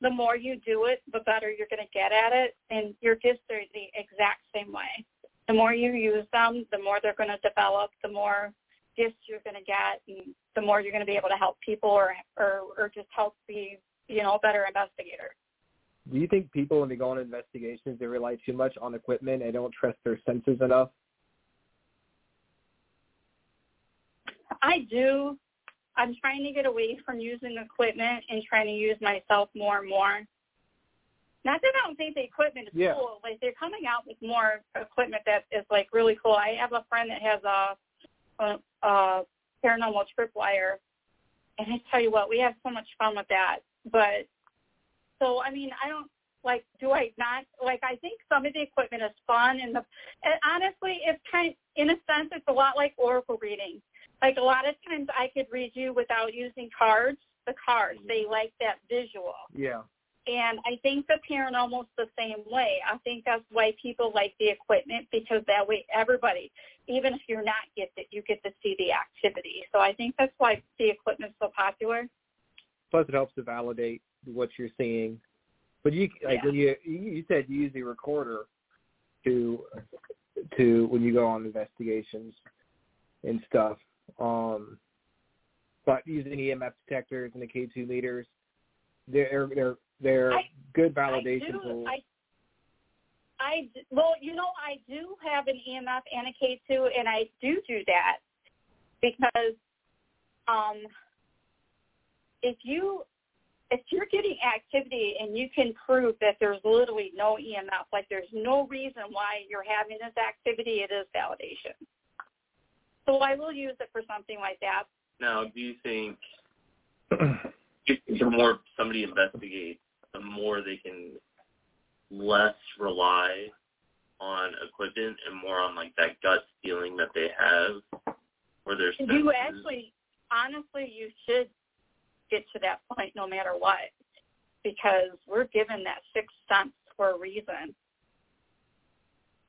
Speaker 11: The more you do it, the better you're going to get at it. And your gifts are the exact same way. The more you use them, the more they're going to develop, the more gifts you're going to get, and the more you're going to be able to help people or, or, or just help be, you know, a better investigator.
Speaker 9: Do you think people when they go on investigations they rely too much on equipment and don't trust their senses enough?
Speaker 11: I do. I'm trying to get away from using equipment and trying to use myself more and more. Not that I don't think the equipment is
Speaker 9: Yeah.
Speaker 11: cool. Like they're coming out with more equipment that is like really cool. I have a friend that has a, a, a paranormal tripwire, and I tell you what, we have so much fun with that. But so I mean, I don't like. Do I not like? I think some of the equipment is fun, and the and honestly, it's kind in a sense, it's a lot like oracle reading like a lot of times I could read you without using cards. The cards, they mm-hmm. like that visual.
Speaker 9: Yeah.
Speaker 11: And I think the parent almost the same way. I think that's why people like the equipment because that way everybody, even if you're not gifted, you get to see the activity. So I think that's why the equipment's so popular.
Speaker 9: Plus, it helps to validate what you're seeing. But you like
Speaker 11: Yeah.
Speaker 9: when you you said you use the recorder to to when you go on investigations and stuff. Um, but using EMF detectors and the K2 meters, they're they're they're
Speaker 11: I-
Speaker 9: good validation
Speaker 11: I do,
Speaker 9: tools.
Speaker 11: I well, you know, I do have an EMF and a K2, and I do do that because um, if you if you're getting activity and you can prove that there's literally no EMF, like there's no reason why you're having this activity, it is validation. So I will use it for something like that.
Speaker 10: Now, do you think the more somebody investigates, the more they can less rely on equipment and more on like that gut feeling that they have, or their
Speaker 11: You actually, honestly, you should get to that point no matter what, because we're given that sixth sense for a reason.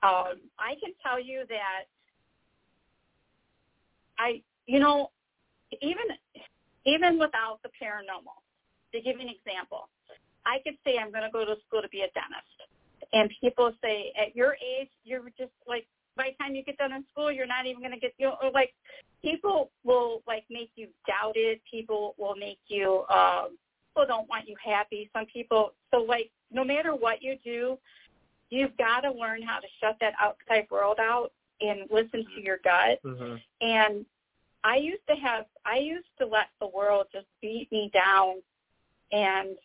Speaker 11: Um, I can tell you that I, you know, even even without the paranormal, to give you an example, I could say I'm going to go to school to be a dentist, and people say at your age you're just like by the time you get done in school you're not even going to get you know, like people will like make you doubt it. People will make you um people don't want you happy. Some people so like no matter what you do, you've got to learn how to shut that outside world out and listen to your gut.
Speaker 9: Mhm.
Speaker 11: And I used to have I used to let the world just beat me down and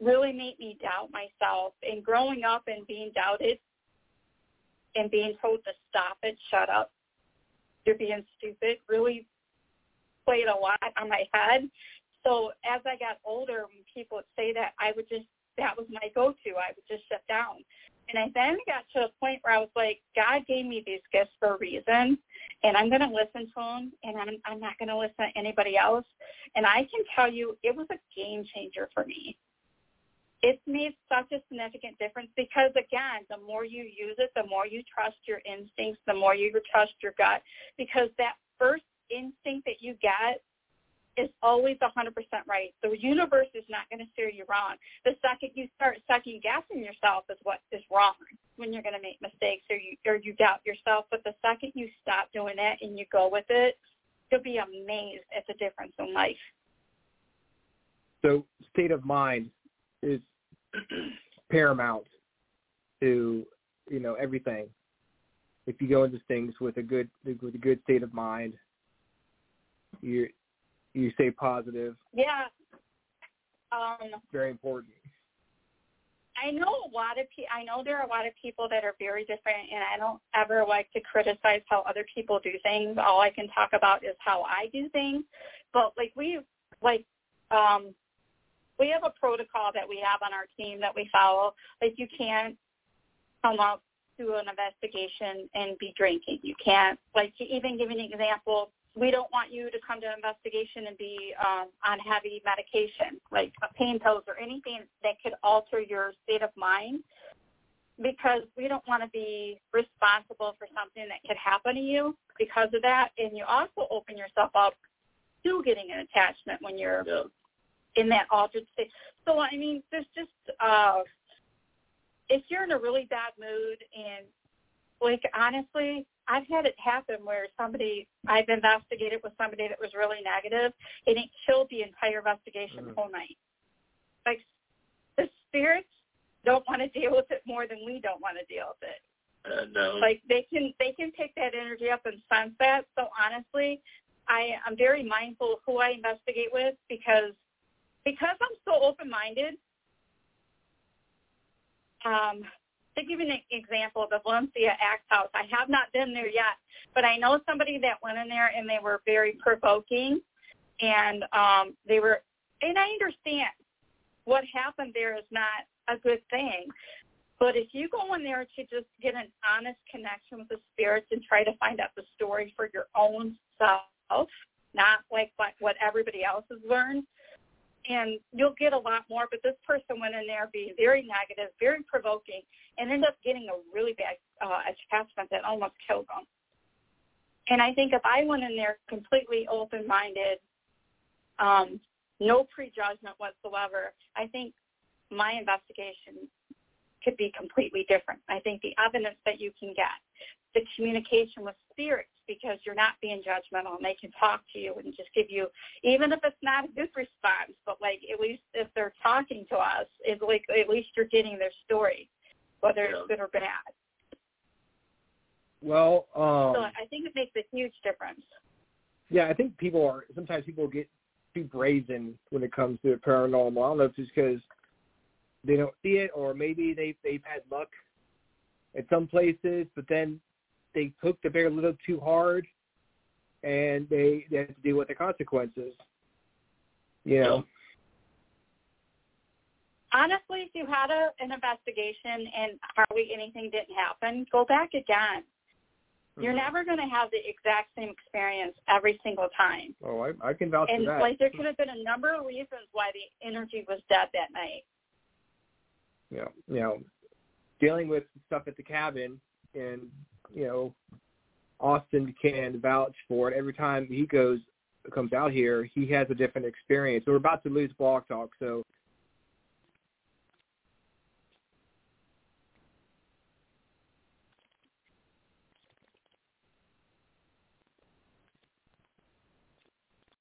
Speaker 11: really make me doubt myself. And growing up and being doubted and being told to stop it, shut up, you're being stupid, really played a lot on my head. So as I got older, when people would say that, I would just that was my go-to. I would just shut down. And I then got to a point where I was like, God gave me these gifts for a reason, and I'm going to listen to them, and I'm I'm not going to listen to anybody else. And I can tell you, it was a game changer for me. It's made such a significant difference because again, the more you use it, the more you trust your instincts, the more you trust your gut, because that first instinct that you get is always 100% right. The universe is not going to steer you wrong. The second you start second guessing yourself is what is wrong when you're going to make mistakes or you or you doubt yourself. But the second you stop doing that and you go with it, you'll be amazed at the difference in life.
Speaker 9: So state of mind is paramount to you know everything. If you go into things with a good with a good state of mind, you you stay positive.
Speaker 11: Yeah. Um,
Speaker 9: Very important.
Speaker 11: I know a lot of pe- I know there are a lot of people that are very different, and I don't ever like to criticize how other people do things. All I can talk about is how I do things. But like we like um we have a protocol that we have on our team that we follow. Like you can't come up to an investigation and be drinking. You can't like to even give an example. We don't want you to come to investigation and be um, on heavy medication, like pain pills or anything that could alter your state of mind, because we don't want to be responsible for something that could happen to you because of that. And you also open yourself up to getting an attachment when you're
Speaker 10: Yeah.
Speaker 11: in that altered state. So I mean, there's just uh, if you're in a really bad mood and like honestly, I've had it happen where somebody I've investigated with somebody that was really negative and it killed the entire investigation
Speaker 9: Mhm.
Speaker 11: whole night. Like the spirits don't want to deal with it more than we don't want to deal with it
Speaker 10: Uh, no.
Speaker 11: like they can they can pick that energy up and sense that so honestly i i'm very mindful of who i investigate with because because i'm so open minded um to give you an example of the Villisca axe house i have not been there yet but i know somebody that went in there and they were very provoking and um they were and i understand what happened there is not a good thing but if you go in there to just get an honest connection with the spirits and try to find out the story for your own self, not like what, what everybody else has learned, and you'll get a lot more. But this person went in there being very negative, very provoking, and ended up getting a really bad uh, attachment that almost killed them. And I think if I went in there completely open-minded, um, no prejudgment whatsoever, I think my investigation could be completely different. I think the evidence that you can get, the communication with spirits, because you're not being judgmental and they can talk to you and just give you, even if it's not a good response, but like at least if they're talking to us, it's like at least you're getting their story, whether it's good or bad.
Speaker 9: Well, um,
Speaker 11: so I think it makes a huge difference.
Speaker 9: Yeah, I think people are sometimes people get too brazen when it comes to the paranormal. I don't know if it's because they don't see it, or maybe they they've had luck at some places, but then they took the bear a little too hard, and they they have to deal with the consequences. You know.
Speaker 11: Honestly, if you had a, an investigation and hardly anything didn't happen, go back again. You're
Speaker 9: Mhm.
Speaker 11: never going to have the exact same experience every single time.
Speaker 9: Oh, I, I can vouch
Speaker 11: and
Speaker 9: for that.
Speaker 11: And like there could have been a number of reasons why the energy was dead that night.
Speaker 9: know, you know, dealing with stuff at the cabin, and you know, Austin can vouch for it. Every time he goes comes out here, he has a different experience. We're about to lose Blog Talk, so